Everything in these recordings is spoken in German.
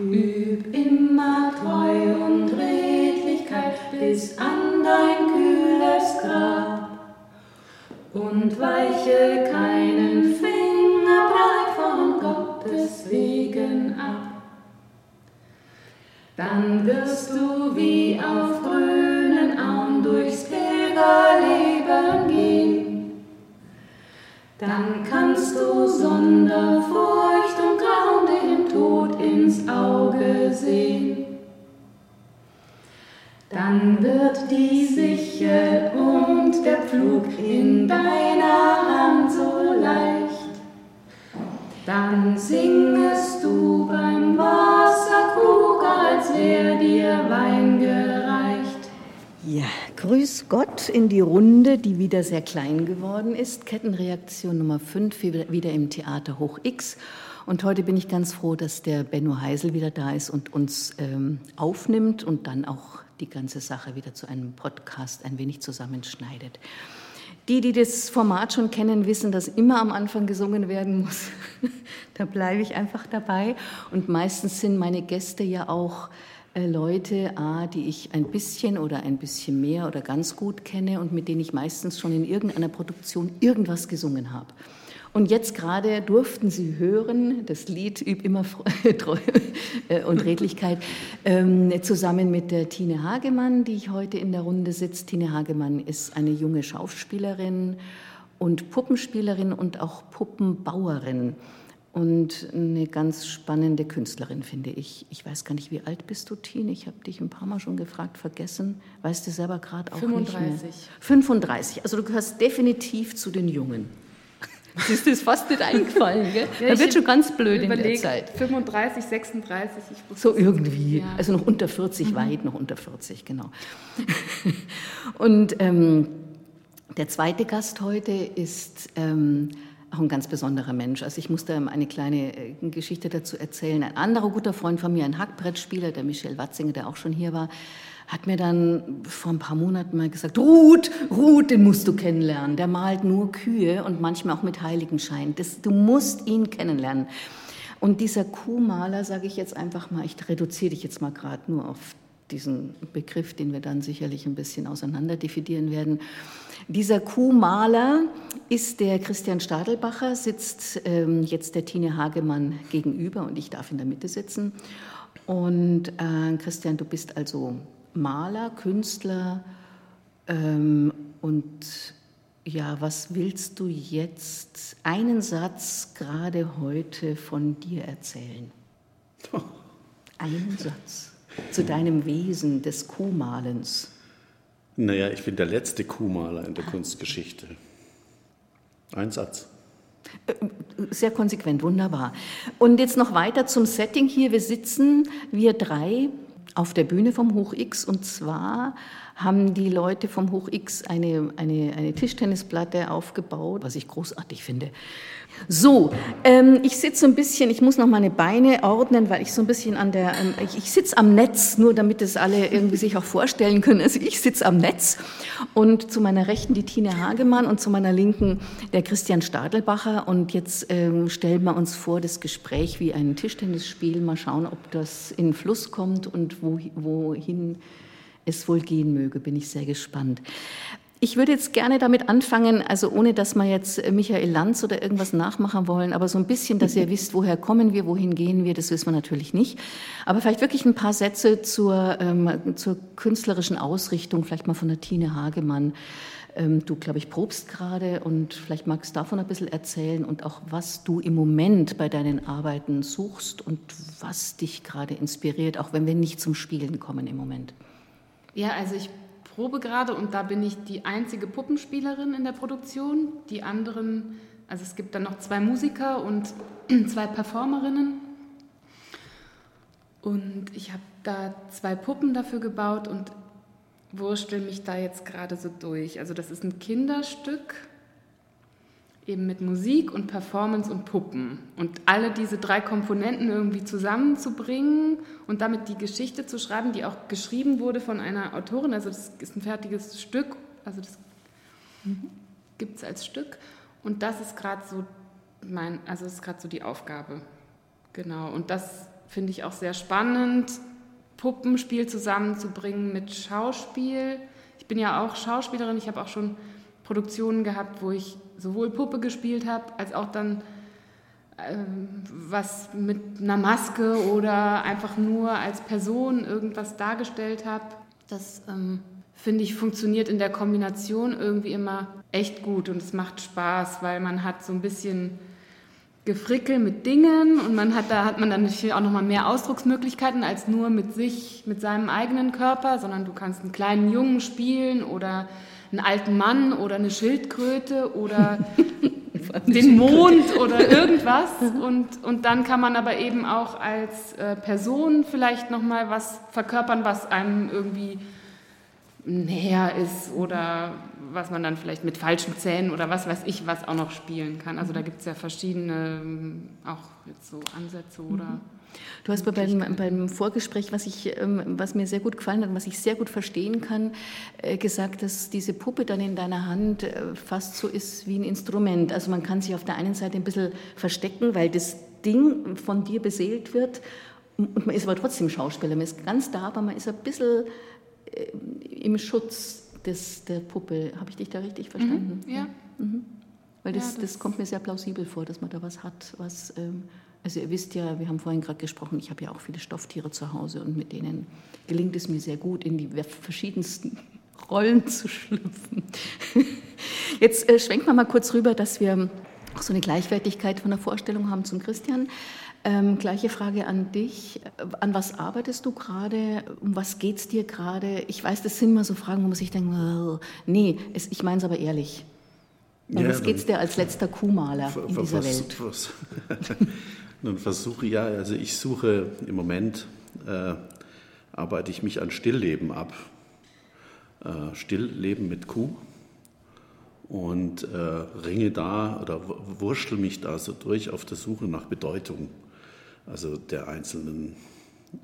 Üb immer Treu und Redlichkeit bis an dein kühles Grab und weiche keinen Finger breit von Gottes Wegen ab. Dann wirst du wie auf grünen Auen durchs Pilgerleben gehen. Dann kannst du Sonderfurcht und Grauen dem Tod ins Auge sehen. Dann wird die Sichel und der Pflug in deiner Hand so leicht. Dann singest du beim Wasserkrug, als wär dir Wein gereicht. Ja, grüß Gott in die Runde, die wieder sehr klein geworden ist. Kettenreaktion Nummer 5, wieder im Theater Hoch X. Und heute bin ich ganz froh, dass der Benno Heisel wieder da ist und uns ähm, aufnimmt und dann auch die ganze Sache wieder zu einem Podcast ein wenig zusammenschneidet. Die, die das Format schon kennen, wissen, dass immer am Anfang gesungen werden muss. da bleibe ich einfach dabei. Und meistens sind meine Gäste ja auch äh, Leute, A, die ich ein bisschen oder ein bisschen mehr oder ganz gut kenne und mit denen ich meistens schon in irgendeiner Produktion irgendwas gesungen habe. Und jetzt gerade durften Sie hören, das Lied Üb immer Treue äh, und Redlichkeit, ähm, zusammen mit der Tine Hagemann, die ich heute in der Runde sitze. Tine Hagemann ist eine junge Schauspielerin und Puppenspielerin und auch Puppenbauerin und eine ganz spannende Künstlerin, finde ich. Ich weiß gar nicht, wie alt bist du, Tine? Ich habe dich ein paar Mal schon gefragt, vergessen. Weißt du selber gerade auch 35. nicht mehr? 35. Also du gehörst definitiv zu den Jungen. Das ist das fast nicht eingefallen, gell? Ja, Man wird schon ganz blöd in der Zeit. 35, 36, ich So irgendwie. Ja. Also noch unter 40, mhm. weit noch unter 40, genau. Und ähm, der zweite Gast heute ist ähm, auch ein ganz besonderer Mensch. Also ich musste eine kleine äh, Geschichte dazu erzählen. Ein anderer guter Freund von mir, ein Hackbrettspieler, der Michel Watzinger, der auch schon hier war, hat mir dann vor ein paar Monaten mal gesagt, Ruth, Ruth, den musst du kennenlernen. Der malt nur Kühe und manchmal auch mit Heiligenschein. Das, du musst ihn kennenlernen. Und dieser Kuhmaler, sage ich jetzt einfach mal, ich reduziere dich jetzt mal gerade nur auf diesen Begriff, den wir dann sicherlich ein bisschen auseinander dividieren werden. Dieser Kuhmaler ist der Christian Stadelbacher, sitzt ähm, jetzt der Tine Hagemann gegenüber und ich darf in der Mitte sitzen. Und äh, Christian, du bist also Maler, Künstler ähm, und ja, was willst du jetzt einen Satz gerade heute von dir erzählen? Einen Satz zu deinem Wesen des Kuhmalens. Naja, ich bin der letzte Kuhmaler in der Kunstgeschichte. Ein Satz. Äh, sehr konsequent, wunderbar. Und jetzt noch weiter zum Setting hier. Wir sitzen, wir drei, auf der Bühne vom Hoch X. Und zwar haben die Leute vom Hoch X eine, eine, eine Tischtennisplatte aufgebaut, was ich großartig finde. So, ähm, ich sitze ein bisschen, ich muss noch meine Beine ordnen, weil ich so ein bisschen an der, ähm, ich, ich sitze am Netz, nur damit es alle irgendwie sich auch vorstellen können. Also ich sitze am Netz und zu meiner Rechten die Tine Hagemann und zu meiner Linken der Christian Stadelbacher. Und jetzt ähm, stellen wir uns vor, das Gespräch wie ein Tischtennisspiel. Mal schauen, ob das in Fluss kommt und wo, wohin es wohl gehen möge. Bin ich sehr gespannt. Ich würde jetzt gerne damit anfangen, also ohne dass wir jetzt Michael Lanz oder irgendwas nachmachen wollen, aber so ein bisschen, dass ihr wisst, woher kommen wir, wohin gehen wir, das wissen wir natürlich nicht. Aber vielleicht wirklich ein paar Sätze zur, ähm, zur künstlerischen Ausrichtung, vielleicht mal von der Tine Hagemann. Ähm, du, glaube ich, probst gerade und vielleicht magst du davon ein bisschen erzählen und auch, was du im Moment bei deinen Arbeiten suchst und was dich gerade inspiriert, auch wenn wir nicht zum Spielen kommen im Moment. Ja, also ich probe gerade und da bin ich die einzige Puppenspielerin in der Produktion. Die anderen, also es gibt dann noch zwei Musiker und zwei Performerinnen. Und ich habe da zwei Puppen dafür gebaut und wurstel mich da jetzt gerade so durch. Also das ist ein Kinderstück eben mit Musik und Performance und Puppen. Und alle diese drei Komponenten irgendwie zusammenzubringen und damit die Geschichte zu schreiben, die auch geschrieben wurde von einer Autorin. Also das ist ein fertiges Stück, also das gibt es als Stück. Und das ist gerade so mein, also das ist gerade so die Aufgabe. Genau. Und das finde ich auch sehr spannend, Puppenspiel zusammenzubringen mit Schauspiel. Ich bin ja auch Schauspielerin, ich habe auch schon Produktionen gehabt, wo ich sowohl Puppe gespielt habe, als auch dann ähm, was mit einer Maske oder einfach nur als Person irgendwas dargestellt habe. Das ähm, finde ich funktioniert in der Kombination irgendwie immer echt gut und es macht Spaß, weil man hat so ein bisschen Gefrickel mit Dingen und man hat da hat man dann natürlich auch noch mal mehr Ausdrucksmöglichkeiten als nur mit sich, mit seinem eigenen Körper, sondern du kannst einen kleinen Jungen spielen oder einen alten Mann oder eine Schildkröte oder den Mond oder irgendwas. Und, und dann kann man aber eben auch als äh, Person vielleicht noch mal was verkörpern, was einem irgendwie näher ist oder was man dann vielleicht mit falschen Zähnen oder was weiß ich was auch noch spielen kann. Also da gibt es ja verschiedene ähm, auch jetzt so Ansätze oder. Mhm. Du hast beim, beim Vorgespräch, was, ich, ähm, was mir sehr gut gefallen hat, was ich sehr gut verstehen kann, äh, gesagt, dass diese Puppe dann in deiner Hand äh, fast so ist wie ein Instrument. Also man kann sich auf der einen Seite ein bisschen verstecken, weil das Ding von dir beseelt wird und man ist aber trotzdem Schauspieler, man ist ganz da, aber man ist ein bisschen im Schutz des, der Puppe. Habe ich dich da richtig verstanden? Mhm, ja. Mhm. Weil das, ja, das, das, kommt mir sehr plausibel vor, dass man da was hat, was. Ähm, also ihr wisst ja, wir haben vorhin gerade gesprochen, ich habe ja auch viele Stofftiere zu Hause und mit denen gelingt es mir sehr gut, in die verschiedensten Rollen zu schlüpfen. Jetzt äh, schwenken wir mal kurz rüber, dass wir auch so eine Gleichwertigkeit von der Vorstellung haben zum Christian. Ähm, gleiche Frage an dich. An was arbeitest du gerade? Um was geht es dir gerade? Ich weiß, das sind immer so Fragen, wo man sich denkt, oh, nee, es, ich meine es aber ehrlich. Um ja, was geht es dir als letzter Kuhmaler in dieser was, Welt? Was, nun versuche ja, also ich suche im Moment, äh, arbeite ich mich an Stillleben ab. Äh, Stillleben mit Kuh und äh, ringe da oder wurschtel mich da so durch auf der Suche nach Bedeutung also der einzelnen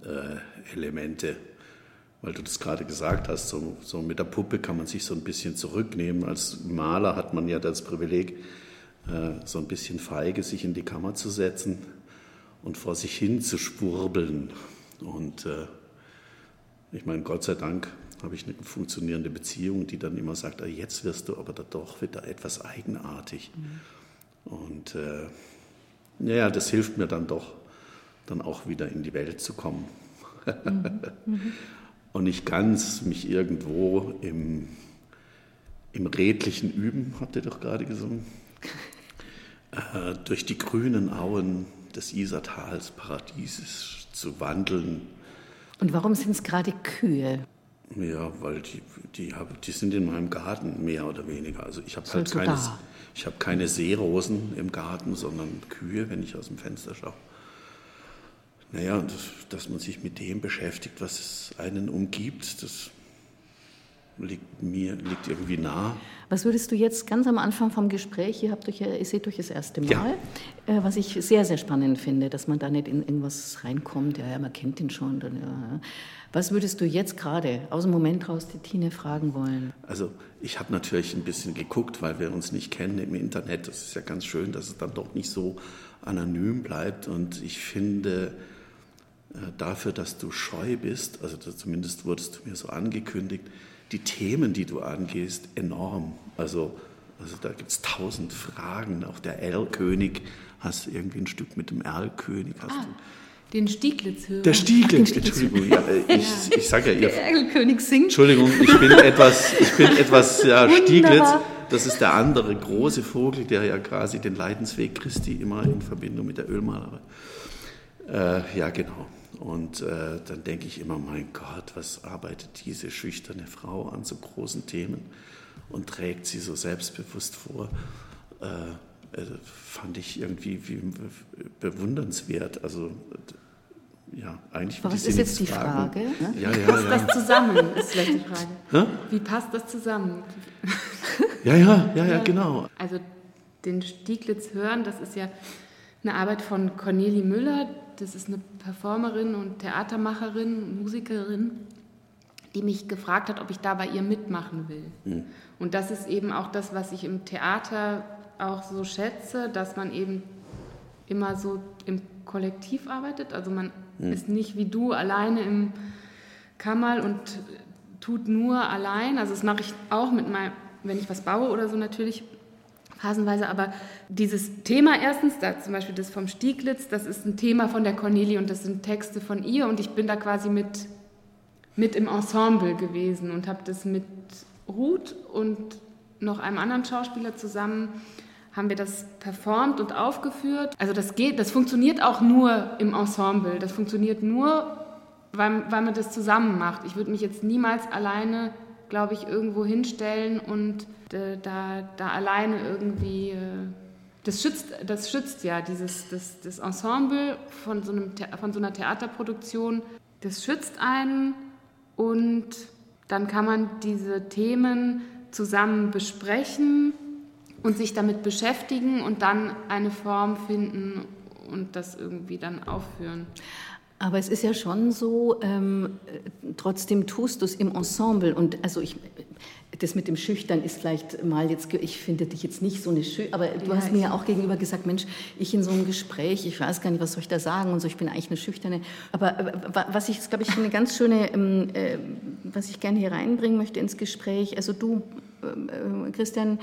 äh, Elemente. Weil du das gerade gesagt hast, so, so, mit der Puppe kann man sich so ein bisschen zurücknehmen. Als Maler hat man ja das Privileg, äh, so ein bisschen feige sich in die Kammer zu setzen und vor sich hin zu schwurbeln. Und äh, ich meine, Gott sei Dank habe ich eine funktionierende Beziehung, die dann immer sagt, ah, jetzt wirst du aber da doch wieder etwas eigenartig. Mhm. Und äh, ja, das hilft mir dann doch dann auch wieder in die Welt zu kommen. Mhm. Mhm. Und nicht ganz mich irgendwo im, im redlichen Üben, habt ihr doch gerade gesungen, äh, durch die grünen Auen des Isartals Paradieses zu wandeln. Und warum sind es gerade Kühe? Ja, weil die, die, hab, die sind in meinem Garten mehr oder weniger. Also ich habe halt keine, ich hab keine Seerosen im Garten, sondern Kühe, wenn ich aus dem Fenster schaue. Naja, das, dass man sich mit dem beschäftigt, was einen umgibt, das liegt mir liegt irgendwie nah. Was würdest du jetzt ganz am Anfang vom Gespräch, ihr, habt euch ihr seht euch das erste Mal, ja. äh, was ich sehr, sehr spannend finde, dass man da nicht in irgendwas reinkommt, ja, ja man kennt ihn schon. Dann, ja. Was würdest du jetzt gerade aus dem Moment raus die Tine fragen wollen? Also ich habe natürlich ein bisschen geguckt, weil wir uns nicht kennen im Internet. Das ist ja ganz schön, dass es dann doch nicht so anonym bleibt. Und ich finde, dafür, dass du scheu bist, also zumindest wurdest du mir so angekündigt, die Themen, die du angehst, enorm. Also, also da gibt es tausend Fragen. Auch der Erlkönig, hast du irgendwie ein Stück mit dem Erlkönig? Hast ah. du den Stieglitz hören. Der Stieglitz, Entschuldigung. Ja, äh, ich, ich sage ja, ihr. Der Erlkönig singt. Entschuldigung, ich bin etwas, ich bin etwas, ja, Stieglitz. Das ist der andere große Vogel, der ja quasi den Leidensweg Christi immer in Verbindung mit der Ölmalerei. Äh, ja, genau. Und äh, dann denke ich immer, mein Gott, was arbeitet diese schüchterne Frau an so großen Themen und trägt sie so selbstbewusst vor. Äh, äh, fand ich irgendwie wie, bewundernswert. Also ja, eigentlich Was ist jetzt die fragen. Frage? Ne? Ja, ja, passt ja. das zusammen, ist vielleicht die Frage. Hä? Wie passt das zusammen? Ja, ja, ja, ja, genau. Also den Stieglitz hören, das ist ja eine Arbeit von Cornelie Müller, das ist eine Performerin und Theatermacherin und Musikerin, die mich gefragt hat, ob ich da bei ihr mitmachen will. Mhm. Und das ist eben auch das, was ich im Theater auch so schätze, dass man eben immer so im Kollektiv arbeitet. Also man hm. ist nicht wie du alleine im Kammerl und tut nur allein. Also das mache ich auch mit meinem, wenn ich was baue oder so natürlich phasenweise. Aber dieses Thema erstens, da zum Beispiel das vom Stieglitz, das ist ein Thema von der Cornelie und das sind Texte von ihr und ich bin da quasi mit, mit im Ensemble gewesen und habe das mit Ruth und noch einem anderen Schauspieler zusammen haben wir das performt und aufgeführt. Also das geht, das funktioniert auch nur im Ensemble. Das funktioniert nur, weil, weil man das zusammen macht. Ich würde mich jetzt niemals alleine, glaube ich, irgendwo hinstellen und da, da alleine irgendwie. Äh, das schützt, das schützt ja dieses das, das Ensemble von so, einem, von so einer Theaterproduktion. Das schützt einen und dann kann man diese Themen zusammen besprechen und sich damit beschäftigen und dann eine Form finden und das irgendwie dann aufführen. Aber es ist ja schon so, ähm, trotzdem tust du es im Ensemble. Und also ich, das mit dem Schüchtern ist vielleicht mal jetzt, ich finde dich jetzt nicht so eine Schö aber du ja, hast mir ja auch gegenüber gesagt, Mensch, ich in so einem Gespräch, ich weiß gar nicht, was soll ich da sagen und so, ich bin eigentlich eine Schüchterne. Aber äh, was ich, glaube ich, eine ganz schöne, ähm, äh, was ich gerne hier reinbringen möchte ins Gespräch, also du, äh, Christian,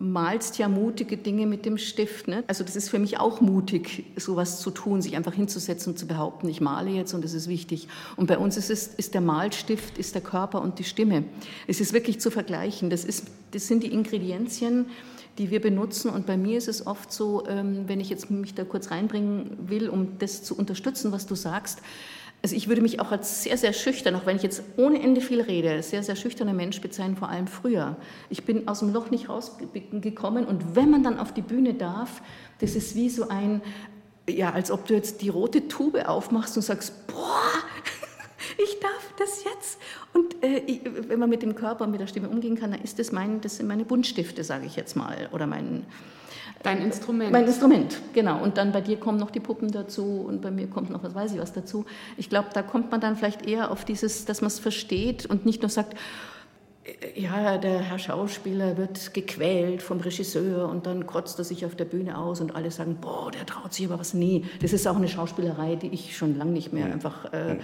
malst ja mutige Dinge mit dem Stift. Ne? Also das ist für mich auch mutig, sowas zu tun, sich einfach hinzusetzen und zu behaupten, ich male jetzt und das ist wichtig. Und bei uns ist es ist der Malstift, ist der Körper und die Stimme. Es ist wirklich zu vergleichen. Das, ist, das sind die Ingredienzien, die wir benutzen. Und bei mir ist es oft so, ähm, wenn ich jetzt mich da kurz reinbringen will, um das zu unterstützen, was du sagst, also ich würde mich auch als sehr, sehr schüchtern, auch wenn ich jetzt ohne Ende viel rede, sehr, sehr schüchterner Mensch bezeichnen, vor allem früher. Ich bin aus dem Loch nicht rausgekommen und wenn man dann auf die Bühne darf, das ist wie so ein, ja, als ob du jetzt die rote Tube aufmachst und sagst, boah, ich darf das jetzt. Und äh, ich, wenn man mit dem Körper und mit der Stimme umgehen kann, dann ist das mein, das sind meine Buntstifte, sage ich jetzt mal, oder mein Dein Instrument. Mein Instrument, genau. Und dann bei dir kommen noch die Puppen dazu und bei mir kommt noch was weiß ich was dazu. Ich glaube, da kommt man dann vielleicht eher auf dieses, dass man es versteht und nicht nur sagt, äh, ja, der Herr Schauspieler wird gequält vom Regisseur und dann kotzt er sich auf der Bühne aus und alle sagen, boah, der traut sich aber was. Nee, das ist auch eine Schauspielerei, die ich schon lange nicht mehr einfach äh,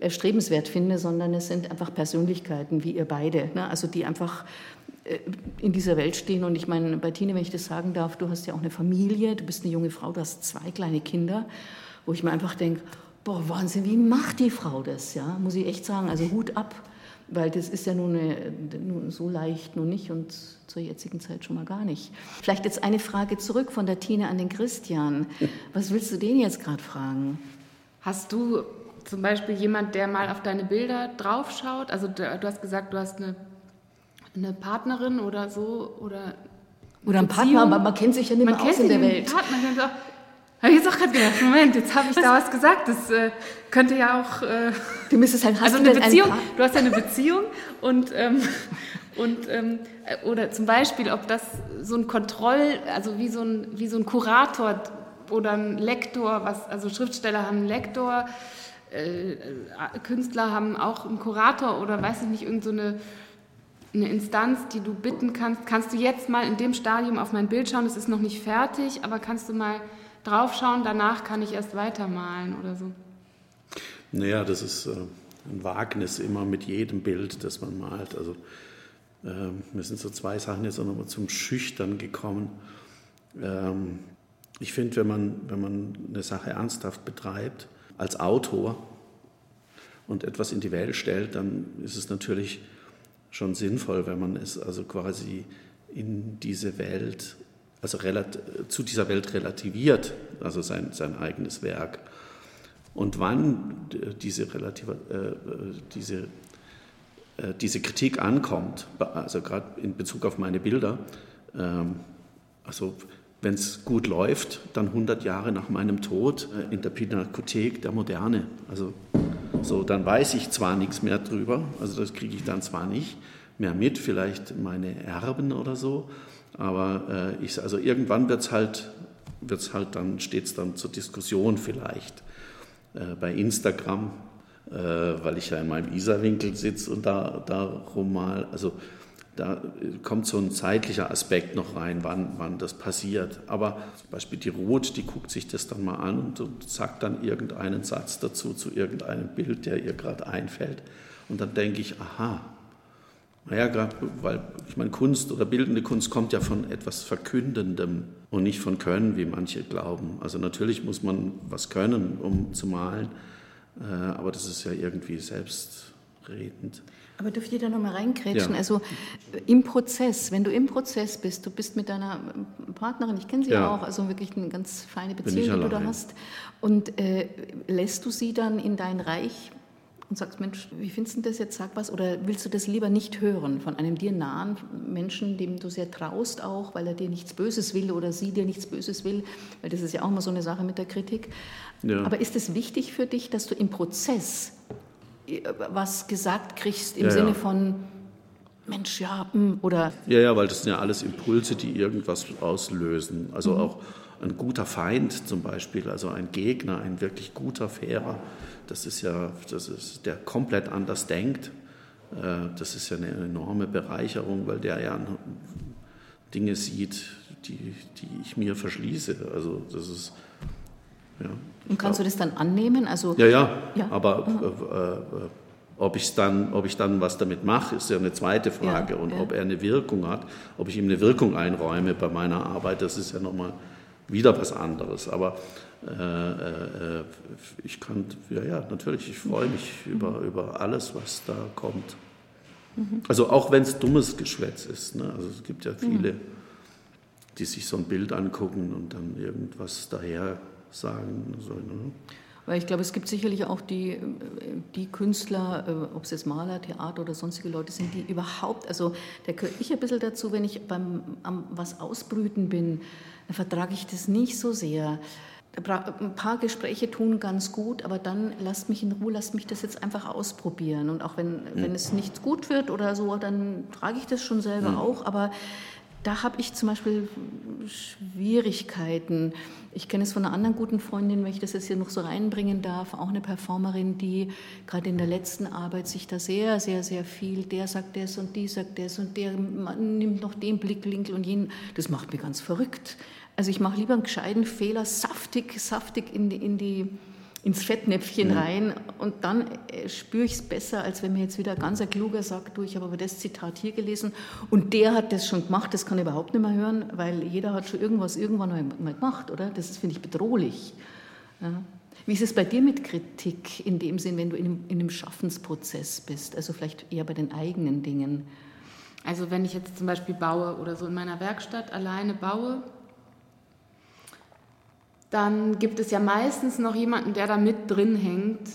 erstrebenswert finde, sondern es sind einfach Persönlichkeiten wie ihr beide, ne? also die einfach äh, in dieser Welt stehen. Und ich meine, bei Tine, wenn ich das sagen darf, du hast ja auch eine Familie, du bist eine junge Frau, du hast zwei kleine Kinder, wo ich mir einfach denke, boah, Wahnsinn, wie macht die Frau das? Ja, muss ich echt sagen, also Hut ab, weil das ist ja nun, eine, nun so leicht nun nicht und zur jetzigen Zeit schon mal gar nicht. Vielleicht jetzt eine Frage zurück von der Tine an den Christian. Was willst du den jetzt gerade fragen? Hast du zum Beispiel jemand, der mal auf deine Bilder draufschaut? Also du hast gesagt, du hast eine eine Partnerin oder so oder oder ein Partner, aber man kennt sich ja nicht mehr aus in der Welt. Partner, habe ich jetzt auch gerade gedacht, Moment, jetzt habe ich da was gesagt. Das äh, könnte ja auch. Äh, du müsstest halt, hast also eine Beziehung. du hast ja eine Beziehung und ähm, und ähm, äh, oder zum Beispiel, ob das so ein Kontroll, also wie so ein wie so ein Kurator oder ein Lektor, was also Schriftsteller haben einen Lektor, äh, äh Künstler haben auch einen Kurator oder weiß ich nicht irgendeine so eine Instanz, die du bitten kannst, kannst du jetzt mal in dem Stadium auf mein Bild schauen, es ist noch nicht fertig, aber kannst du mal draufschauen, danach kann ich erst weitermalen oder so? Naja, das ist äh, ein Wagnis immer mit jedem Bild, das man malt. Also äh, mir sind so zwei Sachen jetzt auch nochmal zum Schüchtern gekommen. Ähm, ich finde, wenn man, wenn man eine Sache ernsthaft betreibt, als Autor und etwas in die Welt stellt, dann ist es natürlich schon sinnvoll, wenn man es also quasi in diese Welt, also zu dieser Welt relativiert, also sein, sein eigenes Werk. Und wann diese, Relative, äh, diese, äh, diese Kritik ankommt, also gerade in Bezug auf meine Bilder, ähm, also wenn es gut läuft, dann 100 Jahre nach meinem Tod äh, in der Pinakothek der Moderne. Also so, dann weiß ich zwar nichts mehr drüber, also das kriege ich dann zwar nicht mehr mit, vielleicht meine Erben oder so, aber äh, ich, also irgendwann wird es halt, wird's halt dann, steht es dann zur Diskussion vielleicht äh, bei Instagram, äh, weil ich ja in meinem Isarwinkel sitze und da darum mal, also da kommt so ein zeitlicher Aspekt noch rein, wann, wann das passiert. Aber zum Beispiel die Roth, die guckt sich das dann mal an und, sagt dann irgendeinen Satz dazu, zu irgendeinem Bild, der ihr gerade einfällt. Und dann denke ich, aha, naja, gerade, weil ich meine, Kunst oder bildende Kunst kommt ja von etwas Verkündendem und nicht von Können, wie manche glauben. Also natürlich muss man was können, um zu malen, äh, aber das ist ja irgendwie selbstredend. Aber dürft ihr da nochmal reinkrätschen? Ja. Also im Prozess, wenn du im Prozess bist, du bist mit deiner Partnerin, ich kenne sie ja. auch, also wirklich eine ganz feine Beziehung, die du da hast, und äh, lässt du sie dann in dein Reich und sagst, Mensch, wie findest du das jetzt, sag was, oder willst du das lieber nicht hören von einem dir nahen Menschen, dem du sehr traust auch, weil er dir nichts Böses will oder sie dir nichts Böses will, weil das ist ja auch immer so eine Sache mit der Kritik. Ja. Aber ist es wichtig für dich, dass du im Prozess äh, was gesagt kriegst im ja, Sinne von Mensch, ja, hm, oder. Ja, ja, weil das sind ja alles Impulse, die irgendwas auslösen. Also mhm. auch ein guter Feind zum Beispiel, also ein Gegner, ein wirklich guter, fairer, das ist ja, das ist, der komplett anders denkt. Äh, das ist ja eine enorme Bereicherung, weil der ja Dinge sieht, die, die ich mir verschließe. Also das ist ja. Und kannst du das dann annehmen? Also, ja, ja, ja. aber mhm. äh, äh, ob, ich's dann, ob ich dann was damit mache, ist ja eine zweite Frage. Ja, und ja. ob er eine Wirkung hat, ob ich ihm eine Wirkung einräume bei meiner Arbeit, das ist ja nochmal wieder was anderes. Aber äh, äh, ich kann, ja, ja, natürlich, ich freue mich mhm. über, über alles, was da kommt. Mhm. Also auch wenn es dummes Geschwätz ist. Ne? Also es gibt ja viele, mhm. die sich so ein Bild angucken und dann irgendwas daher sagen. So, ne? Weil ich glaube, es gibt sicherlich auch die, die Künstler, äh, ob es jetzt Maler, Theater oder sonstige Leute sind, die überhaupt, also da gehöre ich ein bisschen dazu, wenn ich beim am was ausbrüten bin, dann vertrage ich das nicht so sehr. Ein paar Gespräche tun ganz gut, aber dann lasst mich in Ruhe, lasst mich das jetzt einfach ausprobieren. Und auch wenn, mhm. wenn es nicht gut wird oder so, dann trage ich das schon selber mhm. auch. Aber da habe ich zum Beispiel Schwierigkeiten. Ich kenne es von einer anderen guten Freundin, wenn ich das jetzt hier noch so reinbringen darf, auch eine Performerin, die gerade in der letzten Arbeit sich da sehr, sehr, sehr viel, der sagt das und die sagt das und der nimmt noch den Blickwinkel und jenen. Das macht mir ganz verrückt. Also ich mache lieber einen gescheiten Fehler, saftig, saftig in die, in die ins Fettnäpfchen mhm. rein und dann äh, spüre ich es besser, als wenn mir jetzt wieder ganz ein Kluger sagt, du, ich habe aber das Zitat hier gelesen und der hat das schon gemacht, das kann ich überhaupt nicht mehr hören, weil jeder hat schon irgendwas irgendwann mal gemacht, oder? Das finde ich bedrohlich. Ja. Wie ist es bei dir mit Kritik in dem Sinn, wenn du in einem, in einem Schaffensprozess bist, also vielleicht eher bei den eigenen Dingen? Also wenn ich jetzt zum Beispiel baue oder so in meiner Werkstatt alleine baue, dann gibt es ja meistens noch jemanden, der da mit drin hängt,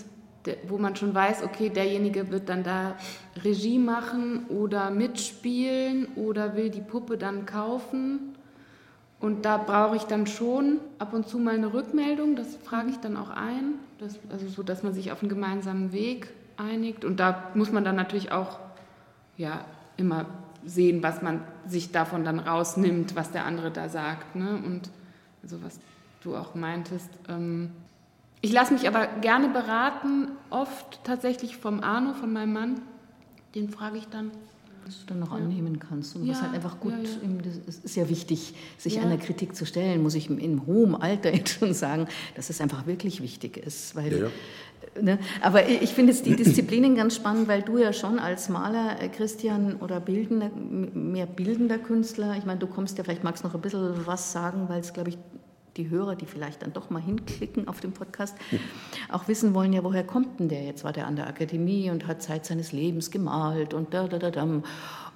wo man schon weiß, okay, derjenige wird dann da Regie machen oder mitspielen oder will die Puppe dann kaufen. Und da brauche ich dann schon ab und zu mal eine Rückmeldung, das frage ich dann auch ein, das, also so, dass man sich auf einen gemeinsamen Weg einigt. Und da muss man dann natürlich auch ja, immer sehen, was man sich davon dann rausnimmt, was der andere da sagt. Ne? Und also was du auch meintest. Ähm, ich lasse mich aber gerne beraten, oft tatsächlich vom Arno, von meinem Mann. Den frage ich dann. Was du dann noch ja. annehmen kannst und ja, was halt einfach gut, ja, das ist ja wichtig, sich einer Kritik zu stellen, muss ich in hohem Alter jetzt schon sagen, dass es einfach wirklich wichtig ist. Weil, ne, aber ich finde jetzt die Disziplinen ganz spannend, weil du ja schon als Maler, äh, Christian, oder bildender, mehr bildender Künstler, ich meine, du kommst ja, vielleicht magst du noch ein bisschen was sagen, weil es, glaube ich, die Hörer, die vielleicht dann doch mal hinklicken auf den Podcast, auch wissen wollen, ja, woher kommt denn der jetzt? War der an der Akademie und hat Zeit seines Lebens gemalt und da, da, da, da.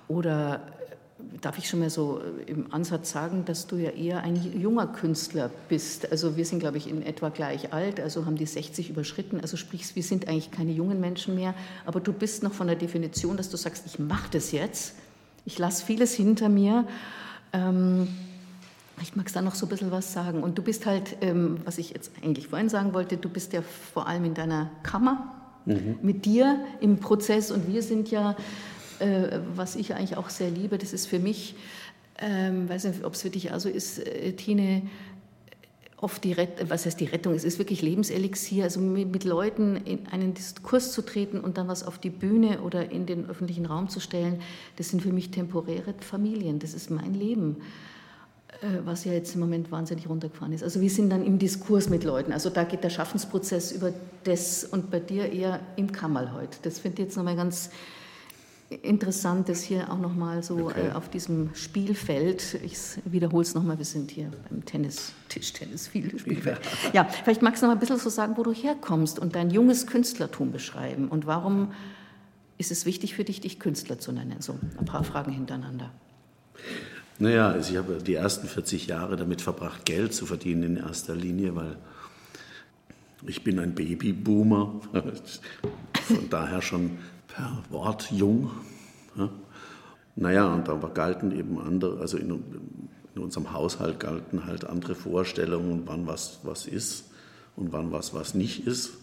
Oder äh, darf ich schon mal so äh, im Ansatz sagen, dass du ja eher ein junger Künstler bist. Also wir sind, glaube ich, in etwa gleich alt, also haben die 60 überschritten. Also sprich, wir sind eigentlich keine jungen Menschen mehr, aber du bist noch von der Definition, dass du sagst, ich mache das jetzt, ich lasse vieles hinter mir. Ähm, ich mag da noch so ein bisschen was sagen. Und du bist halt, ähm, was ich jetzt eigentlich vorhin sagen wollte, du bist ja vor allem in deiner Kammer mhm. mit dir im Prozess und wir sind ja, äh, was ich eigentlich auch sehr liebe, das ist für mich, ähm, weiß nicht, ob es für dich also ist, äh, Tine, oft die Rettung, was heißt die Rettung? Es ist wirklich Lebenselixier, also mit, mit, Leuten in einen Diskurs zu treten und dann was auf die Bühne oder in den öffentlichen Raum zu stellen, das sind für mich temporäre Familien, das ist mein Leben, was ja jetzt im Moment wahnsinnig runtergefahren ist. Also wir sind dann im Diskurs mit Leuten, also da geht der Schaffensprozess über das und bei dir eher im Kammerl heute. Das finde ich jetzt nochmal ganz interessant ist hier auch nochmal so okay. äh, auf diesem Spielfeld. Ich wiederhole es nochmal, wir sind hier beim Tennis, Tischtennis, viel Spielfeld. Ja. vielleicht magst du noch ein bisschen so sagen, wo du herkommst und dein junges Künstlertum beschreiben und warum ist es wichtig für dich, dich Künstler zu nennen? So ein paar Fragen hintereinander. Naja, also ich habe die ersten 40 Jahre damit verbracht, Geld zu verdienen in erster Linie, weil ich bin ein Babyboomer, von daher schon per Wort jung. Ja. Naja, und da galten eben andere, also in, in, unserem Haushalt galten halt andere Vorstellungen, wann was was ist und wann was was nicht ist.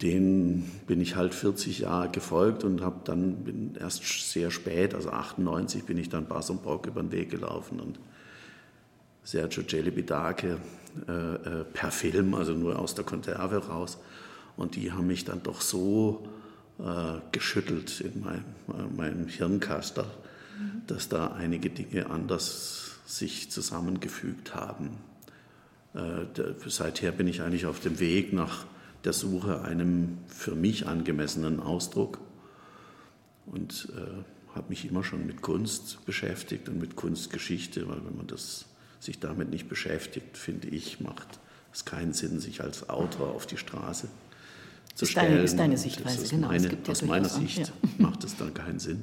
Den bin ich halt 40 Jahre gefolgt und habe dann bin erst sehr spät, also 98, bin ich dann Bass und Brock über den Weg gelaufen und Sergio Celibidache äh, äh, per Film, also nur aus der Konserve raus. Und die haben mich dann doch so äh, geschüttelt in meinem, meinem Hirnkaster, mhm. dass da einige Dinge anders sich zusammengefügt haben. Äh, seither bin ich eigentlich auf dem Weg nach der Suche einem für mich angemessenen Ausdruck und äh, habe mich immer schon mit Kunst beschäftigt und mit Kunstgeschichte, weil wenn man das, sich damit nicht beschäftigt, finde ich, macht es keinen Sinn, sich als Autor auf die Straße zu ist stellen. Deine, ist deine Sichtweise, genau. Meine, ja aus meiner Sicht ja. macht es dann keinen Sinn.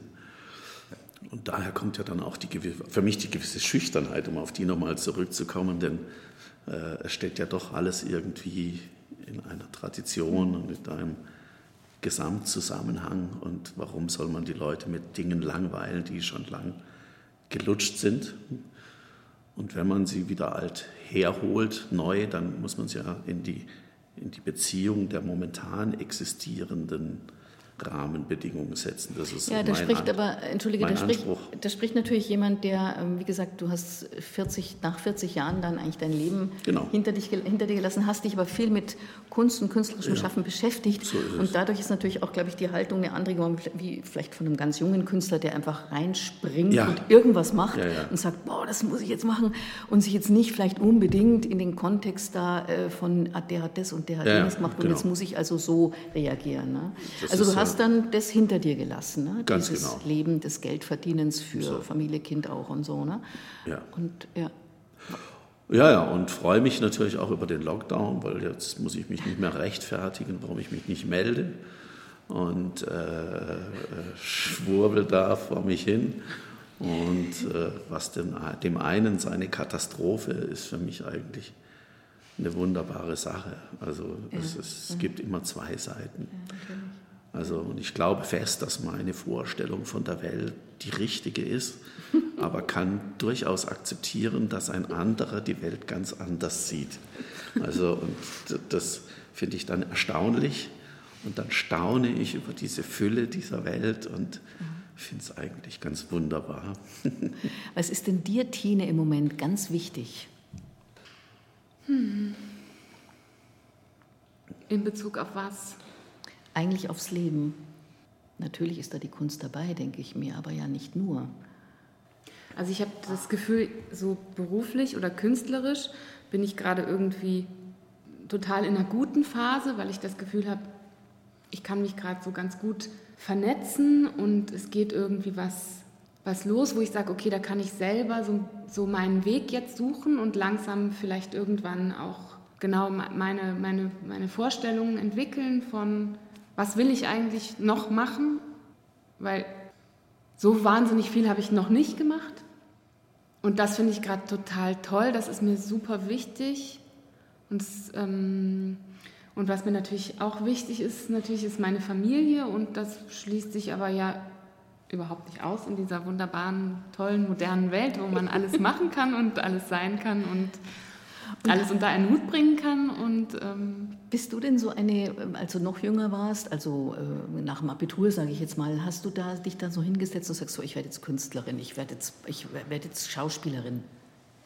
Und daher kommt ja dann auch die, für mich die gewisse Schüchternheit, um auf die nochmal zurückzukommen, denn äh, es steht ja doch alles irgendwie in einer Tradition und in einem Gesamtzusammenhang. Und warum soll man die Leute mit Dingen langweilen, die schon lang gelutscht sind? Und wenn man sie wieder alt herholt, neu, dann muss man sie ja in die in die Beziehung der momentan existierenden Rahmenbedingungen setzen. Das ist ja, da spricht An aber, entschuldige, da spricht, da spricht natürlich jemand, der, ähm, wie gesagt, du hast 40, nach 40 Jahren dann eigentlich dein Leben genau. hinter, dich, hinter dir gelassen, hast dich aber viel mit Kunst und künstlerischem ja. Schaffen beschäftigt. So und dadurch ist natürlich auch, glaube ich, die Haltung eine andere geworden, wie vielleicht von einem ganz jungen Künstler, der einfach reinspringt ja. und irgendwas macht ja, und sagt, boah, das muss ich jetzt machen und sich jetzt nicht vielleicht unbedingt in den Kontext da äh, von, ah, der hat das und der hat jenes gemacht genau. und jetzt muss ich also so reagieren. Ne? Also du hast hast dann das hinter dir gelassen, ne? Ganz dieses genau. Leben des Geldverdienens für so. Familie, Kind auch und so. Ne? Ja. Und, ja. Ja, ja, und freue mich natürlich auch über den Lockdown, weil jetzt muss ich mich nicht mehr rechtfertigen, warum ich mich nicht melde und äh, schwurbel da vor mich hin. Und äh, was dem, dem einen seine Katastrophe ist für mich eigentlich eine wunderbare Sache. Also es, ja. es, gibt immer zwei Seiten. Ja, also, und ich glaube fest, dass meine Vorstellung von der Welt die richtige ist, aber kann durchaus akzeptieren, dass ein anderer die Welt ganz anders sieht. Also, und das finde ich dann erstaunlich. Und dann staune ich über diese Fülle dieser Welt und finde es eigentlich ganz wunderbar. Was ist denn dir, Tine, im Moment ganz wichtig? Hm. In Bezug auf was? Eigentlich aufs Leben. Natürlich ist da die Kunst dabei, denke ich mir, aber ja nicht nur. Also ich habe das Gefühl, so beruflich oder künstlerisch bin ich gerade irgendwie total in einer guten Phase, weil ich das Gefühl habe, ich kann mich gerade so ganz gut vernetzen und es geht irgendwie was, was los, wo ich sage, okay, da kann ich selber so, so meinen Weg jetzt suchen und langsam vielleicht irgendwann auch genau meine, meine, meine Vorstellungen entwickeln von, was will ich eigentlich noch machen, weil so wahnsinnig viel habe ich noch nicht gemacht. Und das finde ich gerade total toll, das ist mir super wichtig. Und, ähm, und was mir natürlich auch wichtig ist, natürlich ist meine Familie und das schließt sich aber ja überhaupt nicht aus in dieser wunderbaren, tollen, modernen Welt, wo man alles machen kann und alles sein kann und alles unter einen Hut bringen kann. Und, ähm Bist du denn so eine, als du noch jünger warst, also äh, nach dem Abitur, sage ich jetzt mal, hast du da dich dann so hingesetzt und sagst so, ich werde jetzt Künstlerin, ich werde jetzt, ich werde jetzt Schauspielerin?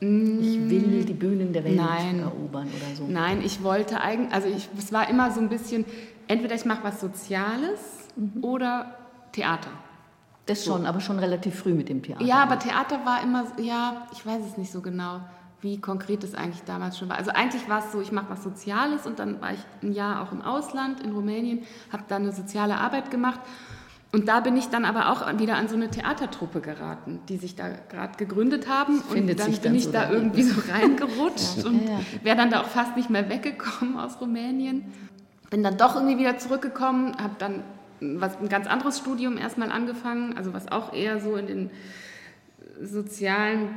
Ich will die Bühnen der Welt Nein. erobern oder so. Nein, ich wollte eigentlich, also ich, es war immer so ein bisschen, entweder ich mache was Soziales oder Theater. Das schon, aber schon relativ früh mit dem Theater. Ja, aber Theater war immer, ja, ich weiß es nicht so genau, wie konkret es eigentlich damals schon war. Also eigentlich war es so, ich mache was Soziales und dann war ich ein Jahr auch im Ausland, in Rumänien, habe da eine soziale Arbeit gemacht. Und da bin ich dann aber auch wieder an so eine Theatertruppe geraten, die sich da gerade gegründet haben. Findet und dann sich bin dann ich so da da irgendwie so reingerutscht Ja, und ja, ja. wäre dann da auch fast nicht mehr weggekommen aus Rumänien. Bin dann doch irgendwie wieder zurückgekommen, habe dann was, ein ganz anderes Studium erstmal angefangen, also was auch eher so in den sozialen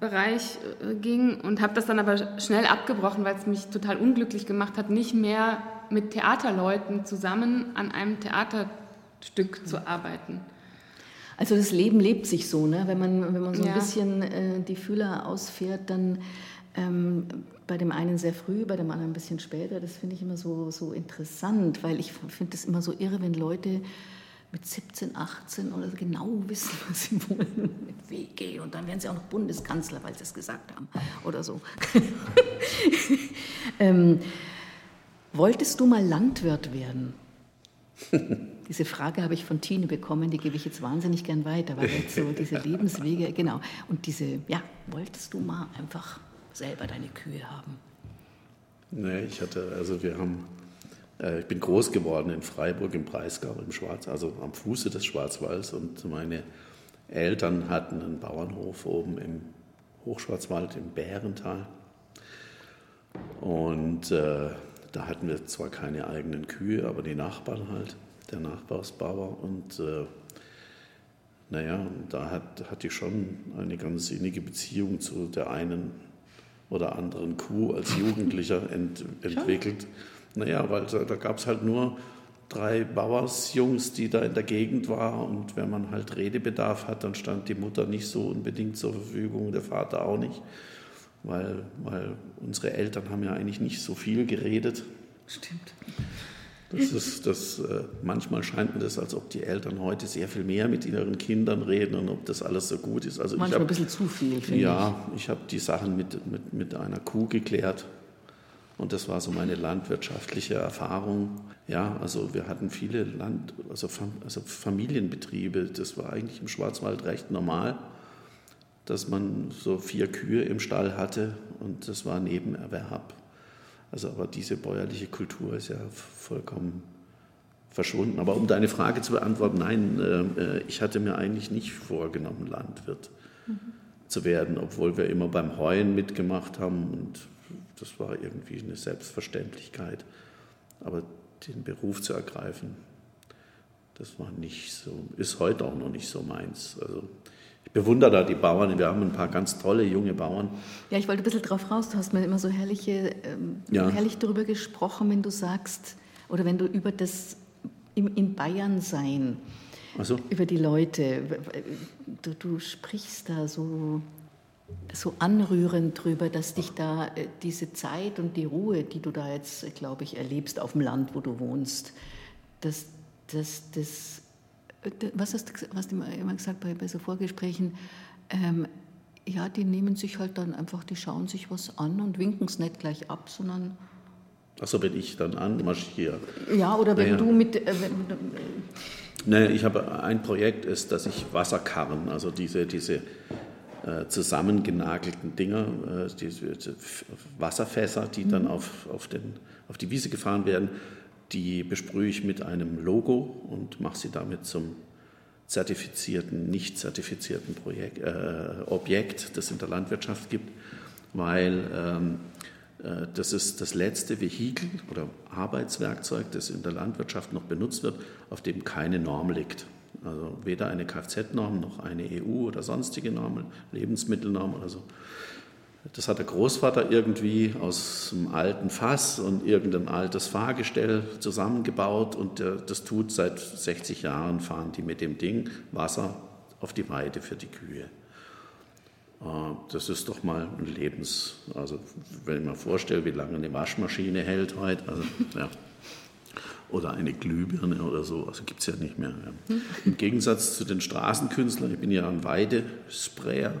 Bereich äh, ging und habe das dann aber schnell abgebrochen, weil es mich total unglücklich gemacht hat, nicht mehr mit Theaterleuten zusammen an einem Theaterstück zu arbeiten. Also das Leben lebt sich so, ne? wenn man, wenn man so ein Ja. bisschen äh, die Fühler ausfährt, dann ähm, bei dem einen sehr früh, bei dem anderen ein bisschen später. Das finde ich immer so, so interessant, weil ich finde es immer so irre, wenn Leute mit 17, 18 oder so genau wissen, was sie wollen, mit WG und dann werden sie auch noch Bundeskanzler, weil sie es gesagt haben oder so. ähm, wolltest du mal Landwirt werden? Diese Frage habe ich von Tine bekommen, die gebe ich jetzt wahnsinnig gern weiter, weil jetzt so diese Lebenswege, genau. Und diese, ja, wolltest du mal einfach selber deine Kühe haben? Nee, ich hatte, also wir haben, ich bin groß geworden in Freiburg im Breisgau im Schwarz, also am Fuße des Schwarzwalds. Und meine Eltern hatten einen Bauernhof oben im Hochschwarzwald im Bärental. Und äh, da hatten wir zwar keine eigenen Kühe, aber die Nachbarn halt, der Nachbarsbauer. Und äh, naja, da hat, hatte ich schon eine ganz innige Beziehung zu der einen oder anderen Kuh als Jugendlicher ent, entwickelt. Naja, weil da, da gab es halt nur drei Bauersjungs, die da in der Gegend waren und wenn man halt Redebedarf hat, dann stand die Mutter nicht so unbedingt zur Verfügung, der Vater auch nicht, weil, weil unsere Eltern haben ja eigentlich nicht so viel geredet. Stimmt. Das ist, das, äh, manchmal scheint mir das, als ob die Eltern heute sehr viel mehr mit ihren Kindern reden und ob das alles so gut ist. Also ich Manchmal hab- ein bisschen zu viel, finde ich. ja, ich habe die Sachen mit, mit, mit einer Kuh geklärt. Und das war so meine landwirtschaftliche Erfahrung. Ja, also wir hatten viele Land, also, Fam, also Familienbetriebe. Das war eigentlich im Schwarzwald recht normal, dass man so vier Kühe im Stall hatte und das war Nebenerwerb. Also aber diese bäuerliche Kultur ist ja vollkommen verschwunden. Aber um deine Frage zu beantworten, nein, äh, äh, ich hatte mir eigentlich nicht vorgenommen, Landwirt zu werden, obwohl wir immer beim Heuen mitgemacht haben und das war irgendwie eine Selbstverständlichkeit. Aber den Beruf zu ergreifen, das war nicht so, ist heute auch noch nicht so meins. Also ich bewundere da die Bauern, wir haben ein paar ganz tolle junge Bauern. Ja, ich wollte ein bisschen drauf raus. Du hast mir immer so herrliche, ähm, Ja. herrlich darüber gesprochen, wenn du sagst, oder wenn du über das im, in Bayern sein, Also über die Leute, du, du sprichst da so, so anrührend drüber, dass dich da äh, diese Zeit und die Ruhe, die du da jetzt, äh, glaube ich, erlebst auf dem Land, wo du wohnst, dass das, das, äh, was hast du was du immer gesagt bei, bei so Vorgesprächen, ähm, ja, die nehmen sich halt dann einfach, die schauen sich was an und winken es nicht gleich ab, sondern Achso, wenn ich dann anmarschiere. ja, oder wenn Ja, ja. du mit, äh, wenn, Nee, ich habe ein Projekt, ist, dass ich Wasserkarren, also diese, diese äh, zusammengenagelten Dinger, äh, Wasserfässer, die dann auf, auf, den, auf die Wiese gefahren werden, die besprühe ich mit einem Logo und mache sie damit zum zertifizierten, nicht zertifizierten Projekt, äh, Objekt, das es in der Landwirtschaft gibt, weil ähm, äh, das ist das letzte Vehikel oder Arbeitswerkzeug, das in der Landwirtschaft noch benutzt wird, auf dem keine Norm liegt. Also weder eine Kfz-Norm noch eine EU oder sonstige Norm, Lebensmittelnorm oder so. Das hat der Großvater irgendwie aus einem alten Fass und irgendein altes Fahrgestell zusammengebaut und äh, das tut seit 60 Jahren, fahren die mit dem Ding Wasser auf die Weide für die Kühe. Äh, Das ist doch mal ein Lebens, also wenn ich mir vorstelle, wie lange eine Waschmaschine hält heute, also ja. Oder eine Glühbirne oder so, also gibt es ja nicht mehr. Ja. Im Gegensatz zu den Straßenkünstlern, ich bin ja ein Weidesprayer,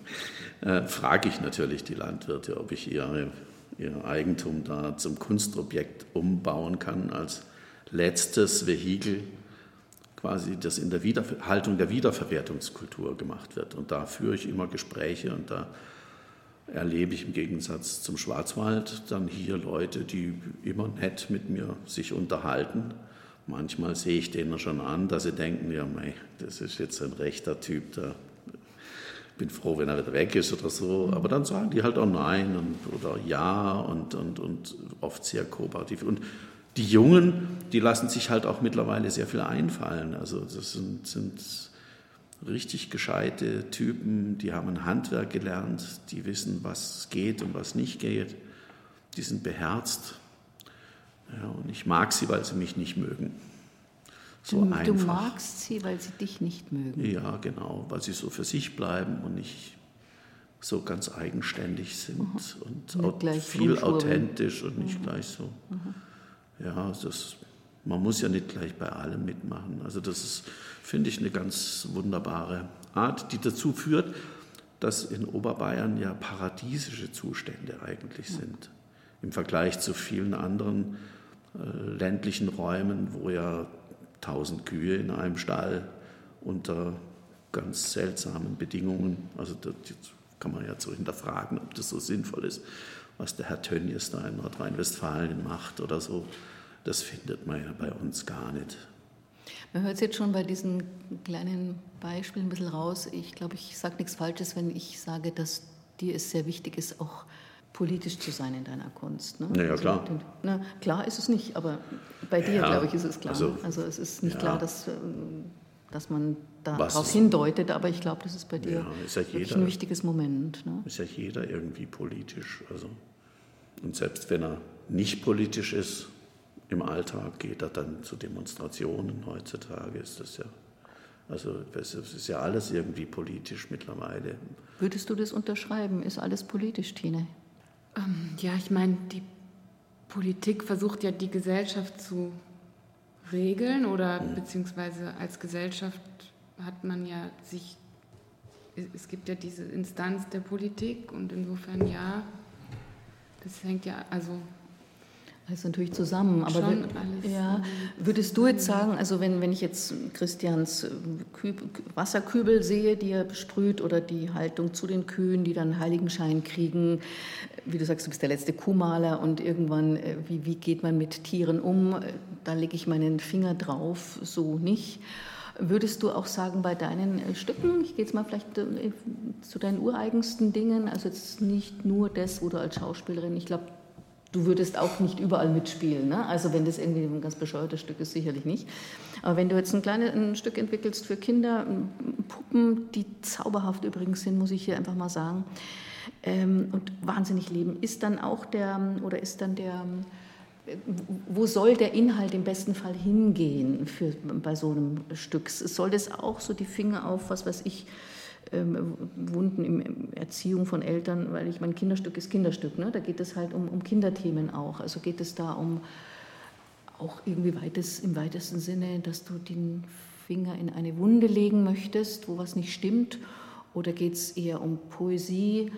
äh, frage ich natürlich die Landwirte, ob ich ihre, ihr Eigentum da zum Kunstobjekt umbauen kann als letztes Vehikel quasi das in der Haltung der Wiederverwertungskultur gemacht wird. Und da führe ich immer Gespräche und da erlebe ich im Gegensatz zum Schwarzwald dann hier Leute, die immer nett mit mir sich unterhalten. Manchmal sehe ich denen schon an, dass sie denken, ja, mei, das ist jetzt ein rechter Typ, da bin froh, wenn er wieder weg ist oder so. Aber dann sagen die halt auch Nein und, oder Ja und, und, und oft sehr kooperativ. Und die Jungen, die lassen sich halt auch mittlerweile sehr viel einfallen. Also das sind, sind richtig gescheite Typen, die haben ein Handwerk gelernt, die wissen, was geht und was nicht geht. Die sind beherzt. Ja, und ich mag sie, weil sie mich nicht mögen. So du, du magst sie, weil sie dich nicht mögen. Ja, genau, weil sie so für sich bleiben und nicht so ganz eigenständig sind mhm. und viel authentisch und nicht mhm. gleich so. Mhm ja, das, man muss ja nicht gleich bei allem mitmachen. Also das ist, finde ich, eine ganz wunderbare Art, die dazu führt, dass in Oberbayern ja paradiesische Zustände eigentlich sind. Im Vergleich zu vielen anderen äh, ländlichen Räumen, wo ja tausend Kühe in einem Stall unter ganz seltsamen Bedingungen, also das kann man ja so hinterfragen, ob das so sinnvoll ist, was der Herr Tönnies da in Nordrhein-Westfalen macht oder so, das findet man ja bei uns gar nicht. Man hört es jetzt schon bei diesen kleinen Beispielen ein bisschen raus. Ich glaube, ich sage nichts Falsches, wenn ich sage, dass dir es sehr wichtig ist, auch politisch zu sein in deiner Kunst. Ne? Naja, also, klar. Na, klar ist es nicht, aber bei dir, ja, glaube ich, ist es klar. Also, also es ist nicht ja. klar, dass, ähm, dass man darauf hindeutet, aber ich glaube, das ist bei dir ja, ist ja jeder, ein wichtiges Moment. Ne? Ist ja jeder irgendwie politisch. Also, und selbst wenn er nicht politisch ist, im Alltag geht er dann zu Demonstrationen. Heutzutage ist das ja, also es ist ja alles irgendwie politisch mittlerweile. Würdest du das unterschreiben? Ist alles politisch, Tine? Ähm, ja, ich meine, die Politik versucht ja die Gesellschaft zu regeln oder mhm. beziehungsweise als Gesellschaft hat man ja sich, es gibt ja diese Instanz der Politik und insofern ja, das hängt ja, also alles natürlich zusammen. Aber Schon alles ja, würdest du jetzt sagen, also wenn, wenn ich jetzt Christians äh, Küb, Wasserkübel sehe, die er besprüht, oder die Haltung zu den Kühen, die dann Heiligenschein kriegen, wie du sagst, du bist der letzte Kuhmaler und irgendwann, äh, wie, wie geht man mit Tieren um? Da lege ich meinen Finger drauf, so nicht. Würdest du auch sagen, bei deinen äh, Stücken, ich gehe jetzt mal vielleicht zu deinen ureigensten Dingen, also jetzt nicht nur das, wo du als Schauspielerin, ich glaube, du würdest auch nicht überall mitspielen. Ne? Also wenn das irgendwie ein ganz bescheuertes Stück ist, sicherlich nicht. Aber wenn du jetzt ein kleines ein Stück entwickelst für Kinder, Puppen, die zauberhaft übrigens sind, muss ich hier einfach mal sagen, ähm, und wahnsinnig leben, ist dann auch der, oder ist dann der, wo soll der Inhalt im besten Fall hingehen für, bei so einem Stück? Soll das auch so die Finger auf, was weiß ich, ähm, Wunden in Erziehung von Eltern, weil ich mein Kinderstück ist Kinderstück, ne? da geht es halt um, um Kinderthemen auch. Also geht es da um auch irgendwie weites, im weitesten Sinne, dass du den Finger in eine Wunde legen möchtest, wo was nicht stimmt, oder geht es eher um Poesie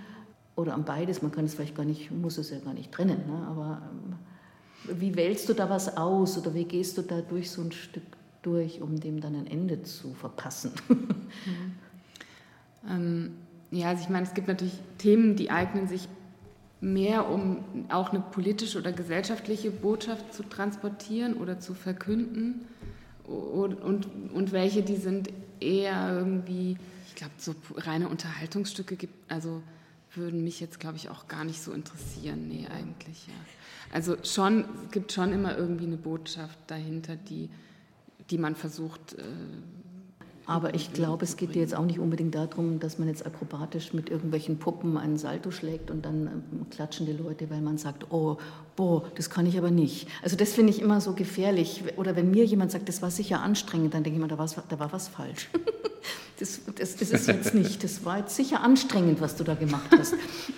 oder um beides? Man kann es vielleicht gar nicht, muss es ja gar nicht trennen, ne? aber ähm, wie wählst du da was aus oder wie gehst du da durch so ein Stück durch, um dem dann ein Ende zu verpassen? Mhm. Ähm, ja, also ich meine, es gibt natürlich Themen, die eignen sich mehr, um auch eine politische oder gesellschaftliche Botschaft zu transportieren oder zu verkünden. Und, und, und welche, die sind eher irgendwie, ich glaube, so reine Unterhaltungsstücke gibt, also würden mich jetzt, glaube ich, auch gar nicht so interessieren. Nee, eigentlich, ja. Also schon, es gibt schon immer irgendwie eine Botschaft dahinter, die, die man versucht äh, aber ich glaube, es geht dir jetzt auch nicht unbedingt darum, dass man jetzt akrobatisch mit irgendwelchen Puppen einen Salto schlägt und dann ähm, klatschen die Leute, weil man sagt, oh, boah, das kann ich aber nicht. Also das finde ich immer so gefährlich. Oder wenn mir jemand sagt, das war sicher anstrengend, dann denke ich mir, da, da war was falsch. Das, das, das, ist jetzt nicht, das war jetzt sicher anstrengend, was du da gemacht hast.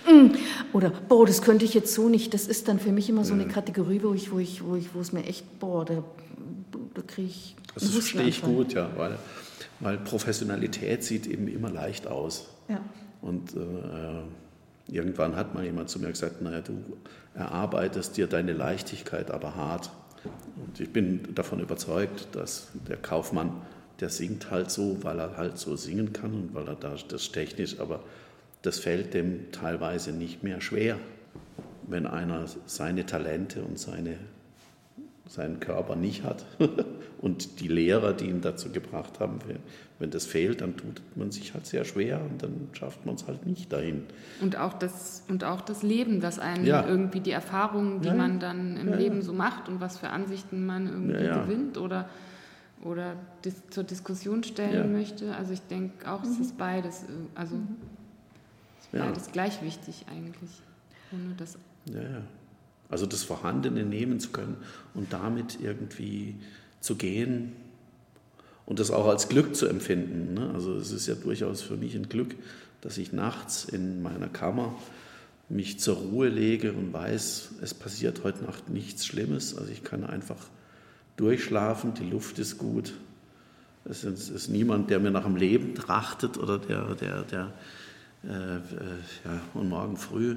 Mm. Oder, boah, das könnte ich jetzt so nicht. Das ist dann für mich immer so eine Kategorie, wo ich, wo ich, wo ich, wo es mir echt, boah, da, da kriege ich. Das verstehe ich gut, ja, weil weil Professionalität sieht eben immer leicht aus. Ja. Und äh, irgendwann hat mal jemand zu mir gesagt, naja, du erarbeitest dir deine Leichtigkeit aber hart. Und ich bin davon überzeugt, dass der Kaufmann, der singt halt so, weil er halt so singen kann und weil er da das technisch, aber das fällt dem teilweise nicht mehr schwer, wenn einer seine Talente und seine, seinen Körper nicht hat und die Lehrer, die ihn dazu gebracht haben, wenn das fehlt, dann tut man sich halt sehr schwer und dann schafft man es halt nicht dahin. Und auch das, und auch das Leben, das einen ja. irgendwie die Erfahrungen, die ja. man dann im ja, Leben so macht und was für Ansichten man irgendwie gewinnt oder, oder dis zur Diskussion stellen möchte. Also ich denke auch, mhm. es ist beides, also mhm. ist beides gleich wichtig eigentlich. Ohne das ja, ja. Also das Vorhandene nehmen zu können und damit irgendwie zu gehen, und das auch als Glück zu empfinden. Ne? Also es ist ja durchaus für mich ein Glück, dass ich nachts in meiner Kammer mich zur Ruhe lege und weiß, es passiert heute Nacht nichts Schlimmes. Also ich kann einfach durchschlafen, die Luft ist gut. Es ist, ist niemand, der mir nach dem Leben trachtet oder der, der, der äh, äh, ja, und morgen früh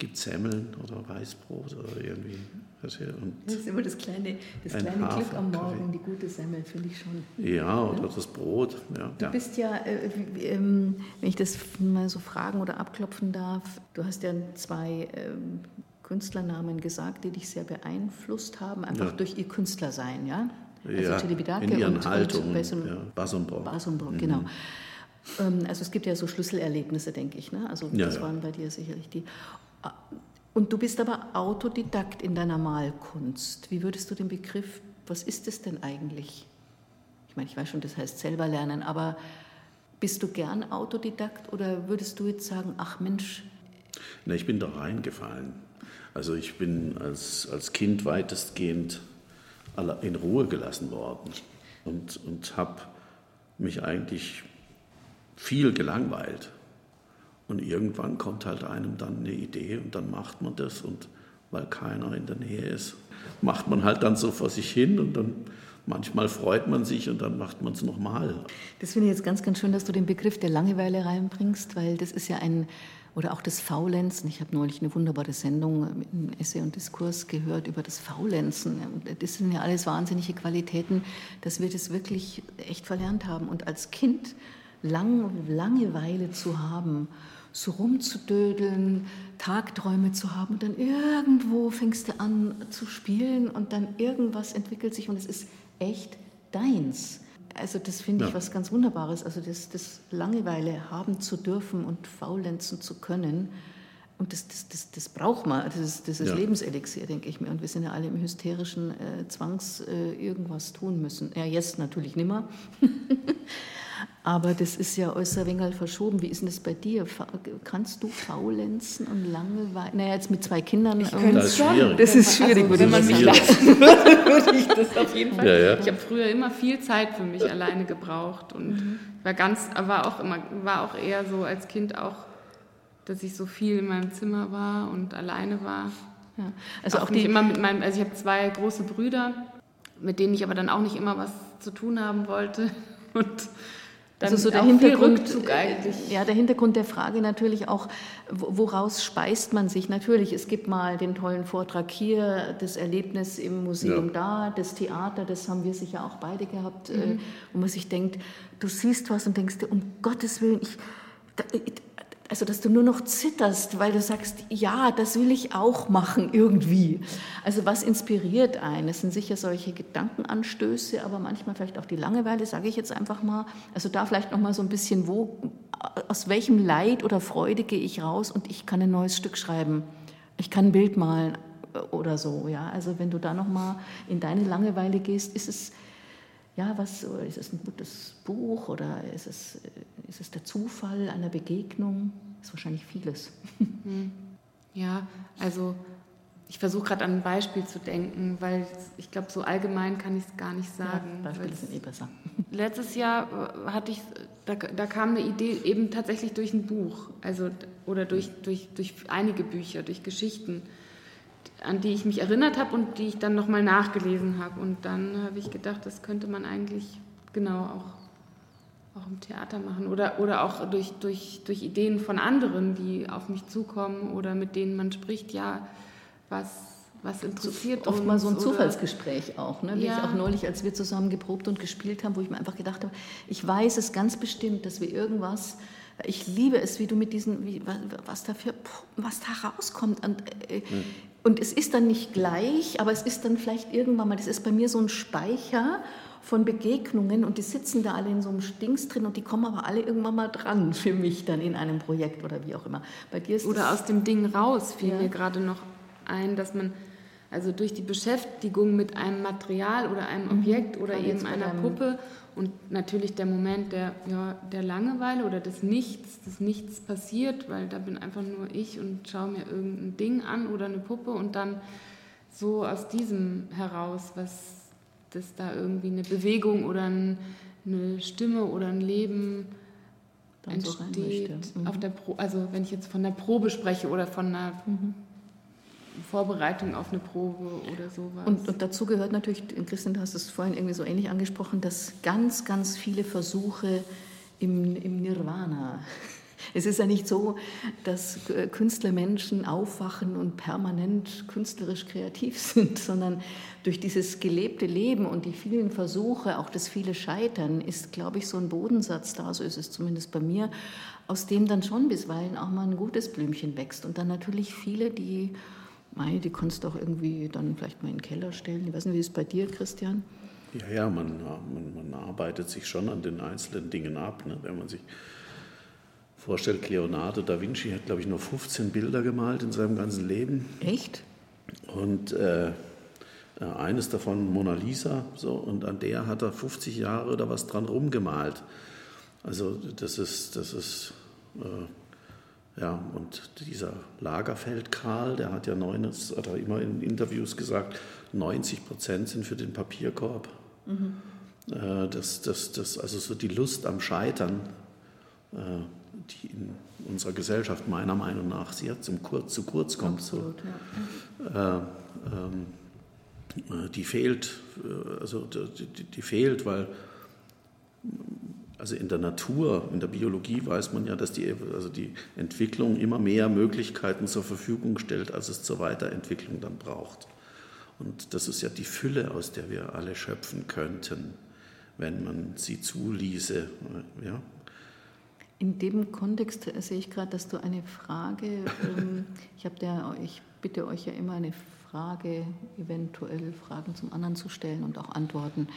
gibt Semmeln oder Weißbrot oder irgendwie. Das, ist immer das kleine, das kleine Glück am Morgen, die gute Semmel, finde ich schon. Ja, oder ja. das Brot. Ja. Du bist ja, äh, ähm, wenn ich das mal so fragen oder abklopfen darf, du hast ja zwei ähm, Künstlernamen gesagt, die dich sehr beeinflusst haben, einfach ja. durch ihr Künstlersein, ja? Also ja, in ihren und, Haltungen, und ja, Bassonbrock. Bassonbrock, genau. Mhm. Ähm, also es gibt ja so Schlüsselerlebnisse, denke ich. Ne? Also das ja, waren bei dir sicherlich die. Und du bist aber Autodidakt in deiner Malkunst. Wie würdest du den Begriff, was ist es denn eigentlich? Ich meine, ich weiß schon, das heißt selber lernen, aber bist du gern Autodidakt oder würdest du jetzt sagen, ach Mensch? Na, ich bin da reingefallen. Also ich bin als, als Kind weitestgehend in Ruhe gelassen worden und, und habe mich eigentlich viel gelangweilt. Und irgendwann kommt halt einem dann eine Idee und dann macht man das und weil keiner in der Nähe ist, macht man halt dann so vor sich hin und dann manchmal freut man sich und dann macht man es nochmal. Das finde ich jetzt ganz, ganz schön, dass du den Begriff der Langeweile reinbringst, weil das ist ja ein, oder auch das Faulenzen. Ich habe neulich eine wunderbare Sendung mit einem Essay und Diskurs gehört über das Faulenzen. Das sind ja alles wahnsinnige Qualitäten, dass wir das wirklich echt verlernt haben. Und als Kind Lang, Langeweile zu haben so rumzudödeln, Tagträume zu haben und dann irgendwo fängst du an zu spielen und dann irgendwas entwickelt sich und es ist echt deins. Also das finde ich ja. was ganz Wunderbares, also das, das, Langeweile haben zu dürfen und faulenzen zu können. Und das, das, das, das braucht man, das ist, das ist ja. Lebenselixier, denke ich mir. Und wir sind ja alle im hysterischen äh, Zwangs äh, irgendwas tun müssen. Ja, jetzt natürlich nimmer. Aber das ist ja äußer wenig verschoben. Wie ist denn das bei dir? Kannst du faulenzen und Langeweile? Naja, jetzt mit zwei Kindern. Ich könnte es schon. Das ist schwierig. Also, wenn man mich lassen würde, würde ich das auf jeden Fall. Ja, ja. Ich habe früher immer viel Zeit für mich alleine gebraucht und mhm. war ganz, war auch immer, war auch eher so als Kind auch, dass ich so viel in meinem Zimmer war und alleine war. Ja. Also auch, auch nicht immer mit meinem, also ich habe zwei große Brüder, mit denen ich aber dann auch nicht immer was zu tun haben wollte und also so der Hintergrund, äh, ja, der Hintergrund der Frage natürlich auch, woraus speist man sich? Natürlich, es gibt mal den tollen Vortrag hier, das Erlebnis im Museum ja. da, das Theater, das haben wir sicher auch beide gehabt, äh, mhm. wo man sich denkt, du siehst was und denkst dir, um Gottes Willen, ich, also dass du nur noch zitterst, weil du sagst, ja, das will ich auch machen irgendwie. Also was inspiriert einen? Es sind sicher solche Gedankenanstöße, aber manchmal vielleicht auch die Langeweile, sage ich jetzt einfach mal. Also da vielleicht noch mal so ein bisschen, wo, aus welchem Leid oder Freude gehe ich raus und ich kann ein neues Stück schreiben. Ich kann ein Bild malen oder so. Ja, also wenn du da noch mal in deine Langeweile gehst, ist es ja, was, ist es ein gutes Buch oder ist es, ist es der Zufall einer Begegnung? Das ist wahrscheinlich vieles. Hm. Ja, also ich versuche gerade an ein Beispiel zu denken, weil ich glaube, so allgemein kann ich es gar nicht sagen. Ja, Beispiele sind eh besser. Letztes Jahr äh, hatte ich, da, da, kam eine Idee eben tatsächlich durch ein Buch, also oder durch, durch, durch einige Bücher, durch Geschichten an die ich mich erinnert habe und die ich dann nochmal nachgelesen habe. Und dann habe ich gedacht, das könnte man eigentlich genau auch, auch im Theater machen oder, oder auch durch, durch, durch Ideen von anderen, die auf mich zukommen oder mit denen man spricht, ja, was, was interessiert Oft uns. mal so ein oder- Zufallsgespräch auch, ne? wie Ja. ich auch neulich, als wir zusammen geprobt und gespielt haben, wo ich mir einfach gedacht habe, ich weiß es ganz bestimmt, dass wir irgendwas, ich liebe es, wie du mit diesen, wie, wa- was da für, was da rauskommt. Und, äh, und es ist dann nicht gleich, aber es ist dann vielleicht irgendwann mal, das ist bei mir so ein Speicher von Begegnungen und die sitzen da alle in so einem Stings drin und die kommen aber alle irgendwann mal dran für mich dann in einem Projekt oder wie auch immer. Bei dir ist Oder aus dem Ding raus fiel Ja. mir gerade noch ein, dass man also durch die Beschäftigung mit einem Material oder einem Objekt oder Gerade jetzt eben einer Puppe und natürlich der Moment der, ja, der Langeweile oder des Nichts, des Nichts passiert, weil da bin einfach nur ich und schaue mir irgendein Ding an oder eine Puppe und dann so aus diesem heraus, was das da irgendwie eine Bewegung oder ein, eine Stimme oder ein Leben Dann so entsteht möchte. Mhm. auf der Pro also wenn ich jetzt von der Probe spreche oder von einer Mhm. Vorbereitung auf eine Probe oder sowas. Und, und dazu gehört natürlich, Christian, du hast es vorhin irgendwie so ähnlich angesprochen, dass ganz, ganz viele Versuche im, im Nirvana. Es ist ja nicht so, dass Künstlermenschen aufwachen und permanent künstlerisch kreativ sind, sondern durch dieses gelebte Leben und die vielen Versuche, auch das viele Scheitern, ist, glaube ich, so ein Bodensatz da, so ist es zumindest bei mir, aus dem dann schon bisweilen auch mal ein gutes Blümchen wächst. Und dann natürlich viele, die Mei, die kannst du auch irgendwie dann vielleicht mal in den Keller stellen. Ich weiß nicht, wie ist es bei dir, Christian? Ja, ja, man, man, man arbeitet sich schon an den einzelnen Dingen ab. Ne? Wenn man sich vorstellt, Leonardo da Vinci hat, glaube ich, nur 15 Bilder gemalt in seinem ganzen Leben. Echt? Und äh, äh, eines davon Mona Lisa, so, und an der hat er 50 Jahre oder was dran rumgemalt. Also das ist, das ist äh, ja, und dieser Lagerfeld Karl, der hat ja neun, das hat er immer in Interviews gesagt, 90 Prozent sind für den Papierkorb. Äh, das, das, das, also so die Lust am Scheitern, äh, die in unserer Gesellschaft meiner Meinung nach sehr zum kurz, zu kurz kommt. So ja. äh, ähm, äh, die fehlt, äh, also die, die fehlt, weil also in der Natur, in der Biologie weiß man ja, dass die, also die Entwicklung immer mehr Möglichkeiten zur Verfügung stellt, als es zur Weiterentwicklung dann braucht. Und das ist ja die Fülle, aus der wir alle schöpfen könnten, wenn man sie zuließe. Ja? In dem Kontext sehe ich gerade, dass du eine Frage, ähm, ich, der, ich bitte euch ja immer eine Frage, eventuell Fragen zum anderen zu stellen und auch Antworten.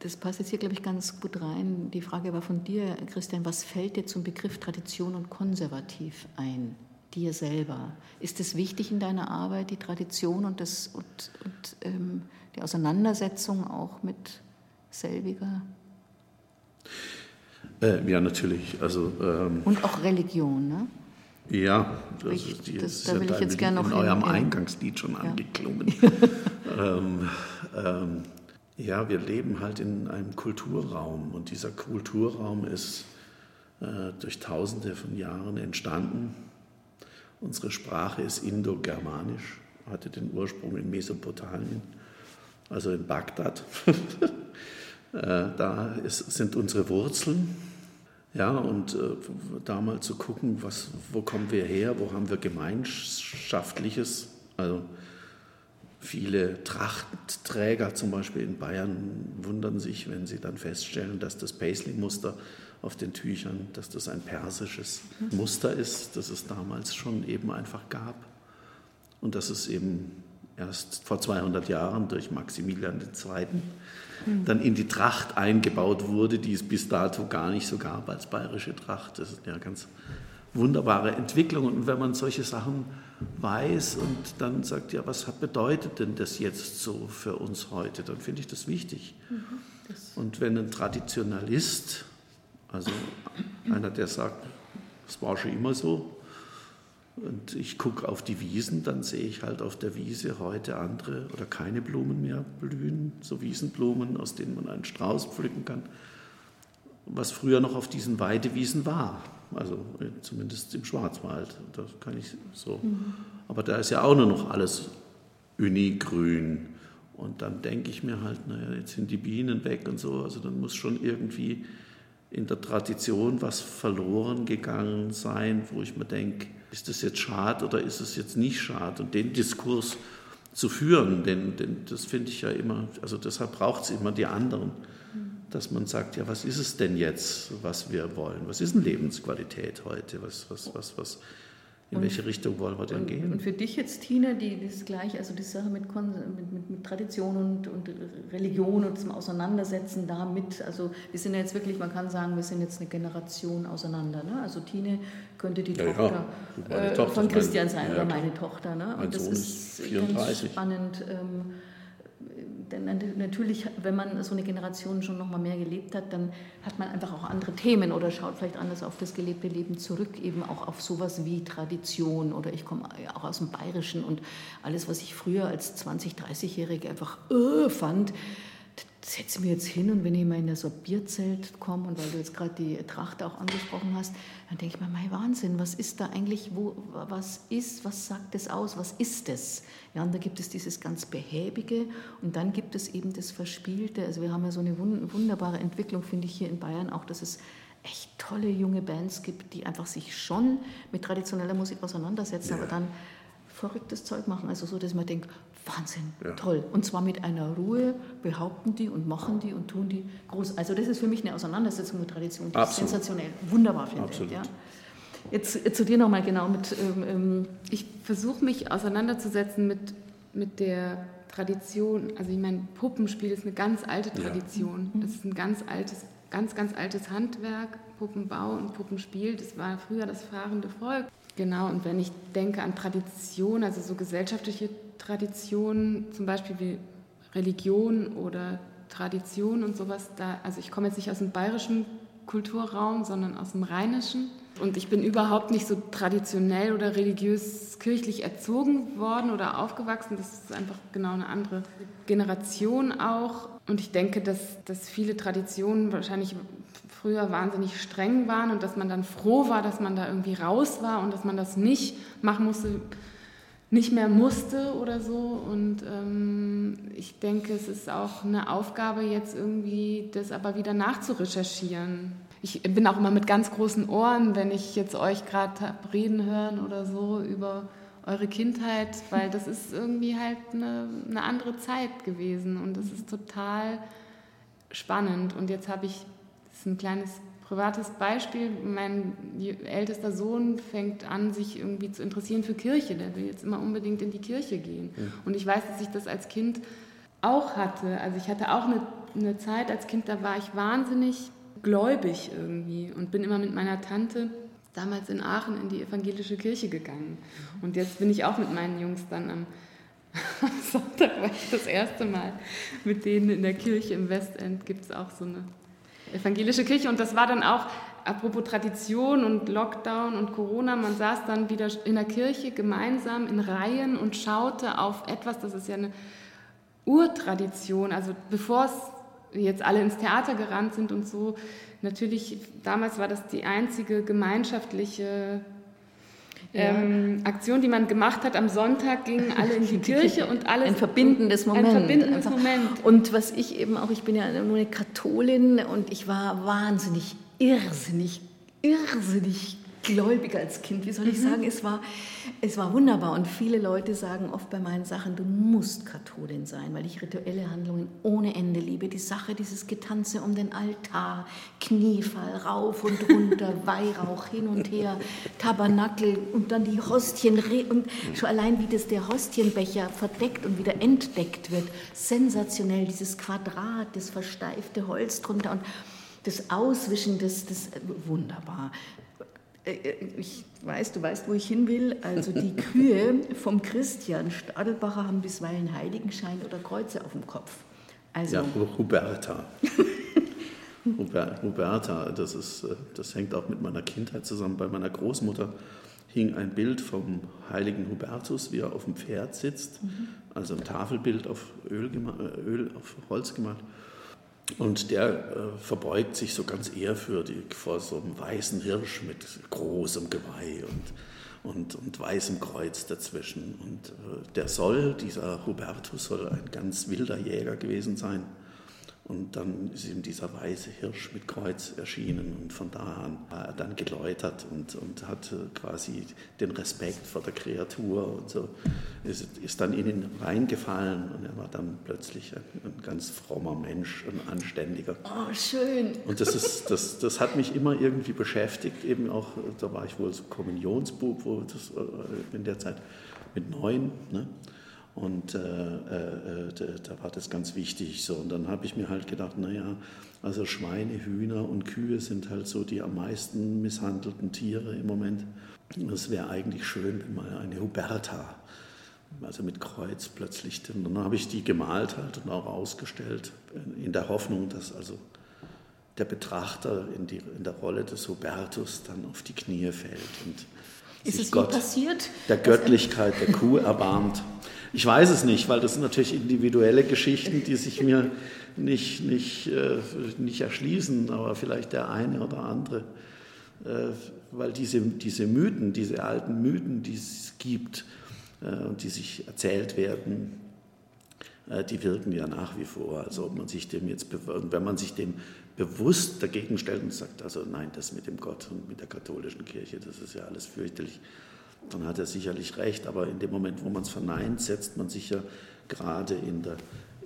Das passt jetzt hier, glaube ich, ganz gut rein. Die Frage war von dir, Christian, was fällt dir zum Begriff Tradition und konservativ ein? Dir selber. Ist es wichtig in deiner Arbeit, die Tradition und, das, und, und ähm, die Auseinandersetzung auch mit selbiger? Äh, ja, natürlich. Also, ähm, Und auch Religion, ne? Ja, das, Ich- ist, die, das- ist da ja will ich jetzt gern Lied noch in eurem ja. Eingangslied schon angeklungen. ähm, ähm, ja, wir leben halt in einem Kulturraum und dieser Kulturraum ist äh, durch Tausende von Jahren entstanden. Unsere Sprache ist indogermanisch, hatte den Ursprung in Mesopotamien, also in Bagdad. Äh, da ist, sind unsere Wurzeln. Ja, und äh, da mal zu gucken, was, wo kommen wir her, wo haben wir Gemeinschaftliches. Also viele Trachtträger zum Beispiel in Bayern wundern sich, wenn sie dann feststellen, dass das Paisley-Muster auf den Tüchern, dass das ein persisches Muster ist, das es damals schon eben einfach gab. Und dass es eben erst vor 200 Jahren durch Maximilian II. dann in die Tracht eingebaut wurde, die es bis dato gar nicht so gab als bayerische Tracht. Das ist ja eine ganz wunderbare Entwicklung. Und wenn man solche Sachen weiß und dann sagt, ja, was bedeutet denn das jetzt so für uns heute, dann finde ich das wichtig. Und wenn ein Traditionalist, also einer, der sagt, es war schon immer so, und ich gucke auf die Wiesen, dann sehe ich halt auf der Wiese heute andere oder keine Blumen mehr blühen, so Wiesenblumen, aus denen man einen Strauß pflücken kann, was früher noch auf diesen Weidewiesen war, also zumindest im Schwarzwald. Das kann ich so. Aber da ist ja auch nur noch alles unigrün. Und dann denke ich mir halt, naja, jetzt sind die Bienen weg und so, also dann muss schon irgendwie in der Tradition was verloren gegangen sein, wo ich mir denke, ist das jetzt schade oder ist es jetzt nicht schade? Und den Diskurs zu führen, denn, denn das finde ich ja immer, also deshalb braucht es immer die anderen, dass man sagt, ja, was ist es denn jetzt, was wir wollen? Was ist denn Lebensqualität heute? Was, was, was, was, in und, welche Richtung wollen wir denn und, gehen? Und für dich jetzt, Tina, die, das gleiche, also die Sache mit, mit, mit, mit Tradition und, und, Religion und zum Auseinandersetzen damit, also wir sind ja jetzt wirklich, man kann sagen, wir sind jetzt eine Generation auseinander. Ne? Also Tine könnte die ja, Tochter, ja. Äh, Tochter, von Christian sein ja, oder meine Tochter. Ne? Und das ist 34. ganz spannend. Ähm, denn natürlich, wenn man so eine Generation schon noch mal mehr gelebt hat, dann hat man einfach auch andere Themen oder schaut vielleicht anders auf das gelebte Leben zurück, eben auch auf sowas wie Tradition oder ich komme auch aus dem Bayerischen und alles, was ich früher als 20-, 30-Jährige einfach äh, fand, setze mir jetzt hin und wenn ich mal in ein Bierzelt komme und weil du jetzt gerade die Tracht auch angesprochen hast, dann denke ich mir, mein Wahnsinn, was ist da eigentlich, wo, was ist, was sagt es aus, was ist es? Ja, und da gibt es dieses ganz Behäbige und dann gibt es eben das Verspielte. Also wir haben ja so eine wunderbare Entwicklung, finde ich, hier in Bayern auch, dass es echt tolle junge Bands gibt, die einfach sich schon mit traditioneller Musik auseinandersetzen, ja. aber dann verrücktes Zeug machen. Also so, dass man denkt, Wahnsinn, ja. toll. Und zwar mit einer Ruhe behaupten die und machen die und tun die groß. Also das ist für mich eine Auseinandersetzung mit Tradition. Das ist sensationell. Wunderbar, finde ich. Ja. Jetzt, jetzt, zu dir nochmal genau mit... Ähm, ähm ich versuche mich auseinanderzusetzen mit, mit der Tradition. Also ich meine, Puppenspiel ist eine ganz alte Tradition. Ja. Das ist ein ganz altes, ganz, ganz altes Handwerk. Puppenbau und Puppenspiel, das war früher das fahrende Volk. Genau, und wenn ich denke an Tradition, also so gesellschaftliche Traditionen, zum Beispiel wie Religion oder Tradition und sowas, da, also ich komme jetzt nicht aus dem bayerischen Kulturraum, sondern aus dem rheinischen. Und ich bin überhaupt nicht so traditionell oder religiös kirchlich erzogen worden oder aufgewachsen. Das ist einfach genau eine andere Generation auch. Und ich denke, dass, dass viele Traditionen wahrscheinlich früher wahnsinnig streng waren und dass man dann froh war, dass man da irgendwie raus war und dass man das nicht machen musste, nicht mehr musste oder so. Und ähm, ich denke, es ist auch eine Aufgabe, jetzt irgendwie das aber wieder nachzurecherchieren. Ich bin auch immer mit ganz großen Ohren, wenn ich jetzt euch gerade reden hören oder so über eure Kindheit, weil das ist irgendwie halt eine, eine andere Zeit gewesen und das ist total spannend. Und jetzt habe ich ist ein kleines privates Beispiel. Mein ältester Sohn fängt an, sich irgendwie zu interessieren für Kirche. Der will jetzt immer unbedingt in die Kirche gehen. Ja. Und ich weiß, dass ich das als Kind auch hatte. Also ich hatte auch eine, eine Zeit als Kind, da war ich wahnsinnig gläubig irgendwie und bin immer mit meiner Tante damals in Aachen in die evangelische Kirche gegangen. Und jetzt bin ich auch mit meinen Jungs dann am Sonntag war ich das erste Mal mit denen in der Kirche im Westend. Gibt es auch so eine evangelische Kirche. Und das war dann auch, apropos Tradition und Lockdown und Corona, man saß dann wieder in der Kirche gemeinsam in Reihen und schaute auf etwas, das ist ja eine Urtradition. Also bevor es jetzt alle ins Theater gerannt sind und so, natürlich, damals war das die einzige gemeinschaftliche ähm, Aktion, die man gemacht hat. Am Sonntag gingen alle in die Kirche und alles. Ein verbindendes Moment. Ein verbindendes Moment. Und was ich eben auch, ich bin ja nur eine Katholin und ich war wahnsinnig, irrsinnig, irrsinnig gläubig als Kind, wie soll ich mhm. sagen, es war, es war wunderbar. Und viele Leute sagen oft bei meinen Sachen, du musst Katholin sein, weil ich rituelle Handlungen ohne Ende liebe. Die Sache, dieses Getanze um den Altar, Kniefall, rauf und runter, Weihrauch hin und her, Tabernakel und dann die Hostien. Und schon allein, wie das der Hostienbecher verdeckt und wieder entdeckt wird, sensationell, dieses Quadrat, das versteifte Holz drunter und das Auswischen, das, das wunderbar. Äh, äh, ich weiß, du weißt, wo ich hin will. Also die Kühe vom Christian Stadelbacher haben bisweilen Heiligenschein oder Kreuze auf dem Kopf. Also, ja, Huberta. Huberta, das, ist, äh, das hängt auch mit meiner Kindheit zusammen. Bei meiner Großmutter hing ein Bild vom heiligen Hubertus, wie er auf dem Pferd sitzt, mhm. also ein Tafelbild auf, Öl, Öl auf Holz gemalt. Und der äh, verbeugt sich so ganz ehrfürchtig vor so einem weißen Hirsch mit großem Geweih und, und, und weißem Kreuz dazwischen. Und äh, der soll, dieser Hubertus, soll ein ganz wilder Jäger gewesen sein. Und dann ist ihm dieser weiße Hirsch mit Kreuz erschienen und von da an war er dann geläutert und, und hat quasi den Respekt vor der Kreatur und so. Ist, ist dann in ihn reingefallen und er war dann plötzlich ein, ein ganz frommer Mensch, ein anständiger. Oh, schön. Und das, ist, das, das hat mich immer irgendwie beschäftigt, eben auch, da war ich wohl so Kommunionsbub, wo das äh, in der Zeit mit neun. Ne? Und äh, äh, da war das ganz wichtig. So. Und dann habe ich mir halt gedacht, naja, also Schweine, Hühner und Kühe sind halt so die am meisten misshandelten Tiere im Moment. Es wäre eigentlich schön, wenn mal eine Huberta, also mit Kreuz plötzlich, und dann habe ich die gemalt halt und auch ausgestellt, in der Hoffnung, dass also der Betrachter in, die, in der Rolle des Hubertus dann auf die Knie fällt und ist sich es Gott passiert? der Göttlichkeit der Kuh erbarmt. Ich weiß es nicht, weil das sind natürlich individuelle Geschichten, die sich mir nicht, nicht, äh, nicht erschließen, aber vielleicht der eine oder andere. Äh, weil diese, diese Mythen, diese alten Mythen, die es gibt äh, und die sich erzählt werden, äh, die wirken ja nach wie vor. Also ob man sich dem jetzt, wenn man sich dem bewusst dagegen stellt und sagt, also nein, das mit dem Gott und mit der katholischen Kirche, das ist ja alles fürchterlich, dann hat er sicherlich recht. Aber in dem Moment, wo man es verneint, setzt man sich ja gerade in der,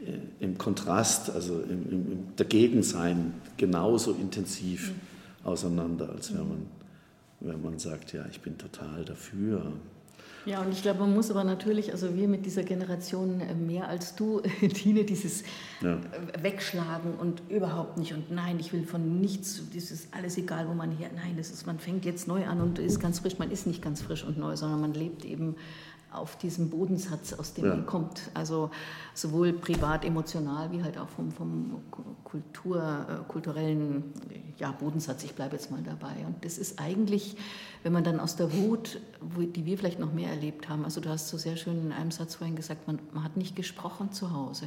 äh, im Kontrast, also im, im, im Dagegensein genauso intensiv mhm. auseinander, als wenn man, wenn man sagt, ja, ich bin total dafür. Ja, und ich glaube, man muss aber natürlich, also wir mit dieser Generation äh, mehr als du, Tine, dieses ja. Äh, Wegschlagen und überhaupt nicht und nein, ich will von nichts, dieses alles egal, wo man her, nein, das ist, man fängt jetzt neu an und ist ganz frisch, man ist nicht ganz frisch und neu, sondern man lebt eben auf diesem Bodensatz, aus dem ja. man kommt. Also sowohl privat, emotional, wie halt auch vom, vom Kultur, äh, kulturellen ja, Bodensatz. Ich bleibe jetzt mal dabei. Und das ist eigentlich, wenn man dann aus der Wut, die wir vielleicht noch mehr erlebt haben, also du hast so sehr schön in einem Satz vorhin gesagt, man, man hat nicht gesprochen zu Hause.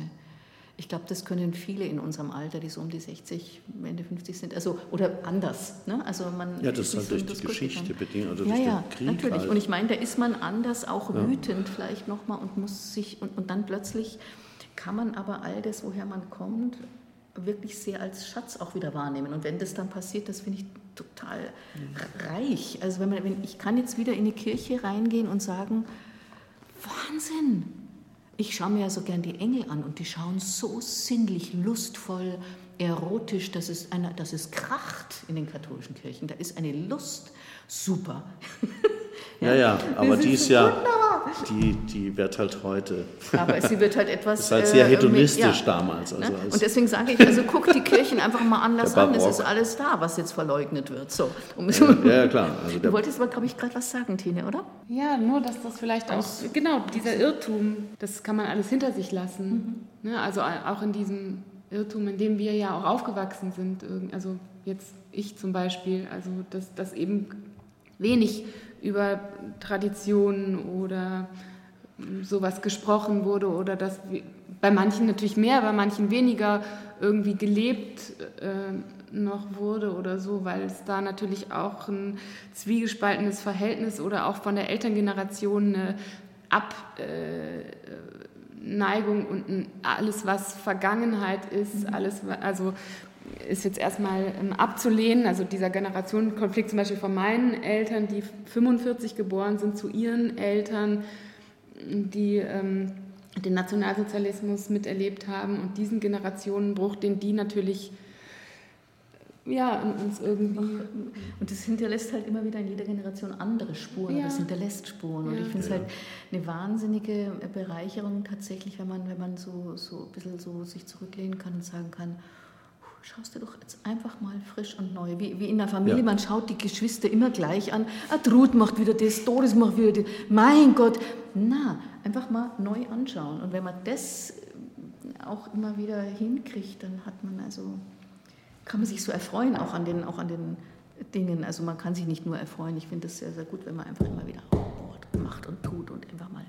Ich glaube, das können viele in unserem Alter, die so um die 60, Ende 50 sind, also oder anders. Ne? Also man ja, das ist halt durch die Geschichte bedingt, oder ja, durch ja, den Krieg. Natürlich. Halt. Und ich meine, da ist man anders auch ja. wütend vielleicht nochmal und muss sich und, und dann plötzlich kann man aber all das, woher man kommt, wirklich sehr als Schatz auch wieder wahrnehmen. Und wenn das dann passiert, das finde ich total mhm. reich. Also wenn man, wenn ich kann jetzt wieder in die Kirche reingehen und sagen, Wahnsinn, ich schaue mir ja so gern die Engel an und die schauen so sinnlich, lustvoll, erotisch, dass es, eine, dass es kracht in den katholischen Kirchen. Da ist eine Lust super. ja, ja, aber die ist ja, die, die wird halt heute. Aber sie wird halt etwas. ist halt sehr äh, hedonistisch ja, damals. Also ne? Und deswegen sage ich, also guck die Kirchen einfach mal anders an. Es ist alles da, was jetzt verleugnet wird. So. Um ja, ja, klar. Also du wolltest aber, glaube ich, gerade was sagen, Tine, oder? Ja, nur, dass das vielleicht auch, genau, dieser Irrtum, das kann man alles hinter sich lassen. Mhm. Ne? Also auch in diesem Irrtum, in dem wir ja auch aufgewachsen sind. Also jetzt ich zum Beispiel, also dass, dass eben wenig über Traditionen oder sowas gesprochen wurde oder dass bei manchen natürlich mehr, bei manchen weniger irgendwie gelebt äh, noch wurde oder so, weil es da natürlich auch ein zwiegespaltenes Verhältnis oder auch von der Elterngeneration eine Abneigung äh, und alles, was Vergangenheit ist, mhm. alles, also ist jetzt erstmal ähm, abzulehnen. Also dieser Generationenkonflikt zum Beispiel von meinen Eltern, die 45 geboren sind, zu ihren Eltern, die ähm, den Nationalsozialismus miterlebt haben und diesen Generationenbruch, den die natürlich ja, uns irgendwie. Und das hinterlässt halt immer wieder in jeder Generation andere Spuren. Ja. Das hinterlässt Spuren. Und ja. ich finde es halt eine wahnsinnige Bereicherung tatsächlich, wenn man, wenn man so, so ein bisschen so sich zurücklehnen kann und sagen kann, schaust du doch jetzt einfach mal frisch und neu. Wie, wie in der Familie, ja. man schaut die Geschwister immer gleich an. Ah, Trud macht wieder das, Doris macht wieder das. Mein Gott. Na, einfach mal neu anschauen. Und wenn man das auch immer wieder hinkriegt, dann hat man also, kann man sich so erfreuen, auch an den, auch an den Dingen. Also man kann sich nicht nur erfreuen. Ich finde es sehr, sehr gut, wenn man einfach immer wieder macht und tut und einfach mal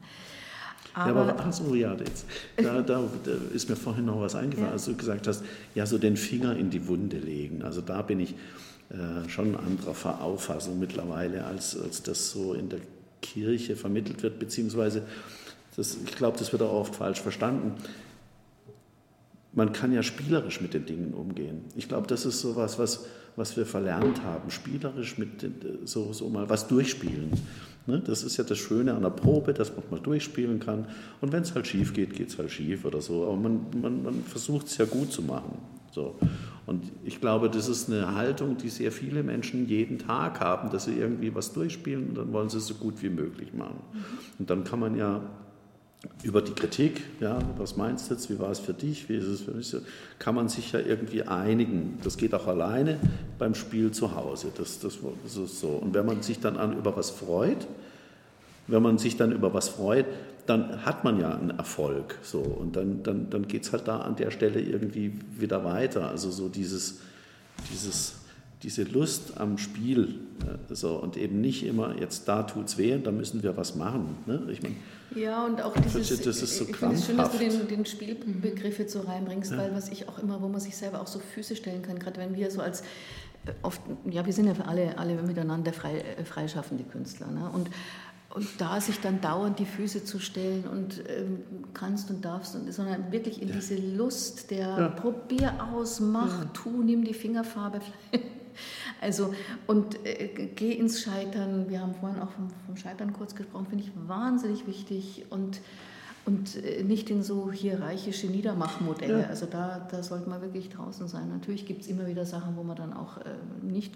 aber, ja, aber ach so, ja, jetzt, da, da, da, ist mir vorhin noch was eingefallen, ja. als du gesagt hast, ja, so den Finger in die Wunde legen. Also da bin ich äh, schon anderer Auffassung mittlerweile, als, als das so in der Kirche vermittelt wird, beziehungsweise das, ich glaube, das wird auch oft falsch verstanden. man kann ja spielerisch mit den Dingen umgehen. Ich glaube, das ist so was, was, was wir verlernt haben, spielerisch mit den, so, so mal was durchspielen. Ne? Das ist ja das Schöne an der Probe, dass man mal durchspielen kann. Und wenn es halt schief geht, geht es halt schief oder so. Aber man, man, man versucht es ja gut zu machen. So. Und ich glaube, das ist eine Haltung, die sehr viele Menschen jeden Tag haben, dass sie irgendwie was durchspielen und dann wollen sie es so gut wie möglich machen. Und dann kann man ja über die Kritik, ja, was meinst du jetzt, wie war es für dich, wie ist es für mich, kann man sich ja irgendwie einigen. Das geht auch alleine beim Spiel zu Hause. Das, das, das ist so. Und wenn man sich dann an über was freut, wenn man sich dann über was freut, dann hat man ja einen Erfolg. So. Und dann, dann, dann geht es halt da an der Stelle irgendwie wieder weiter. Also so dieses, dieses diese Lust am Spiel äh, so, und eben nicht immer, jetzt da tut es weh, da müssen wir was machen. Ne? Ich mein, ja, und auch dieses, das ist so ich finde es schön, dass du den, den Spielbegriff jetzt so reinbringst, ja. weil was ich auch immer, wo man sich selber auch so Füße stellen kann, gerade wenn wir so als äh, oft, ja, wir sind ja alle, alle miteinander frei, äh, freischaffende Künstler. Ne? Und und da sich dann dauernd die Füße zu stellen und ähm, kannst und darfst, und, sondern wirklich in ja. diese Lust der ja. probier aus, mach, ja. tu, nimm die Fingerfarbe. Also, und äh, geh ins Scheitern. Wir haben vorhin auch vom, vom Scheitern kurz gesprochen, finde ich wahnsinnig wichtig. Und, und äh, nicht in so hierarchische Niedermachmodelle. Ja. Also da, da sollte man wirklich draußen sein. Natürlich gibt es immer wieder Sachen, wo man dann auch äh, nicht,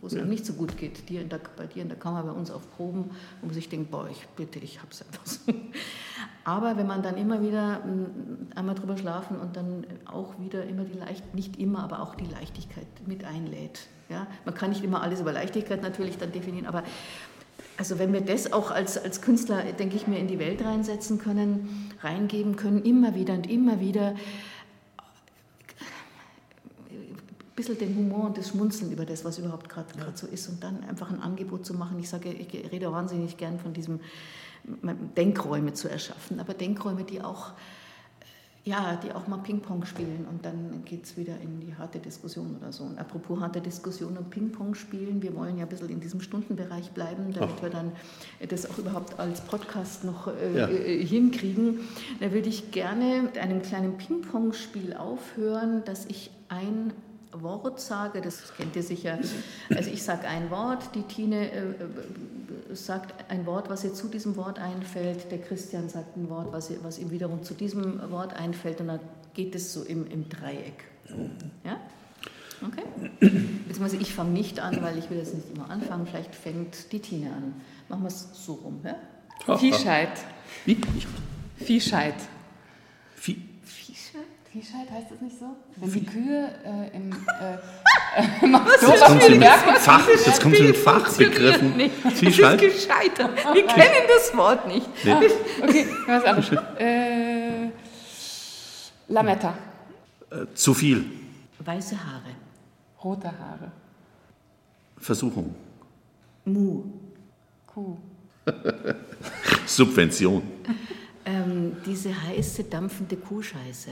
wo es ja. nicht so gut geht. Dir der, bei dir in der Kammer, bei uns auf Proben, wo man sich denkt, boah, ich bitte, ich hab's einfach so. Aber wenn man dann immer wieder mm, einmal drüber schlafen und dann auch wieder immer die Leicht, nicht immer, aber auch die Leichtigkeit mit einlädt, ja? Man kann nicht immer alles über Leichtigkeit natürlich dann definieren, aber also wenn wir das auch als, als Künstler, denke ich mir, in die Welt reinsetzen können, reingeben können, immer wieder und immer wieder, ein bisschen den Humor und das Schmunzeln über das, was überhaupt gerade ja. so ist und dann einfach ein Angebot zu machen. Ich sage, ich rede wahnsinnig gern von diesem Denkräume zu erschaffen, aber Denkräume, die auch ja, die auch mal Ping-Pong spielen und dann geht es wieder in die harte Diskussion oder so. Und apropos harte Diskussion und Ping-Pong spielen, wir wollen ja ein bisschen in diesem Stundenbereich bleiben, damit Ach. wir dann das auch überhaupt als Podcast noch äh, ja. Äh, hinkriegen. Da würde ich gerne mit einem kleinen Ping-Pong-Spiel aufhören, dass ich ein Wort sage, das kennt ihr sicher. Also ich sage ein Wort, die Tine äh, äh, sagt ein Wort, was ihr zu diesem Wort einfällt, der Christian sagt ein Wort, was, was ihm wiederum zu diesem Wort einfällt und dann geht es so im, im Dreieck. Ja? Okay? Beziehungsweise ich fange nicht an, weil ich will das nicht immer anfangen, vielleicht fängt die Tine an. Machen wir es so rum. Ja? Viehscheid. Wie? Viehscheid. Vieh Viehscheid heißt das nicht so? Wenn die Kühe äh, im äh, äh, jetzt kommt sie mit Fach, jetzt kommt sie mit Fachbegriffen. Viehscheid? Das ist gescheitert. Wir kennen das Wort nicht. Nee. Ah, okay, was anderes. Äh, Lametta. Äh, zu viel. Weiße Haare. Rote Haare. Versuchung. Mu. Kuh. Subvention. Ähm, diese heiße, dampfende Kuhscheiße.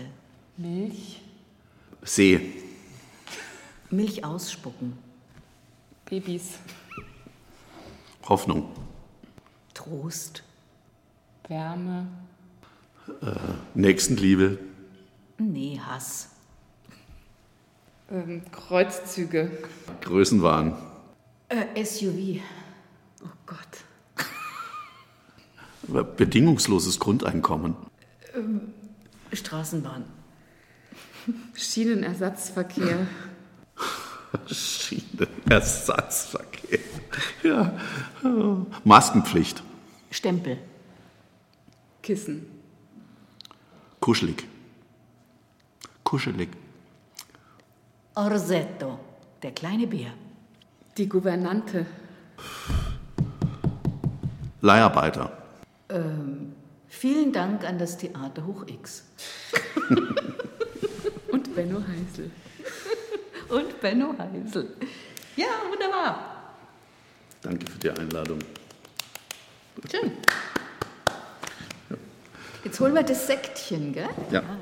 Milch. See. Milch ausspucken. Babys. Hoffnung. Trost. Wärme. Äh, Nächstenliebe. Nee, Hass. Ähm, Kreuzzüge. Größenwahn. Äh, SUV. Oh Gott. Bedingungsloses Grundeinkommen. Ähm, Straßenbahn. Schienenersatzverkehr. Schienenersatzverkehr. Ja. Maskenpflicht. Stempel. Kissen. Kuschelig. Kuschelig. Orsetto, der kleine Bär. Die Gouvernante. Leiharbeiter. Ähm, vielen Dank an das Theater Hoch X. Und Benno Heisel. Und Benno Heisel. Ja, wunderbar. Danke für die Einladung. Schön. Jetzt holen wir das Sektchen, gell? Ja. Ah,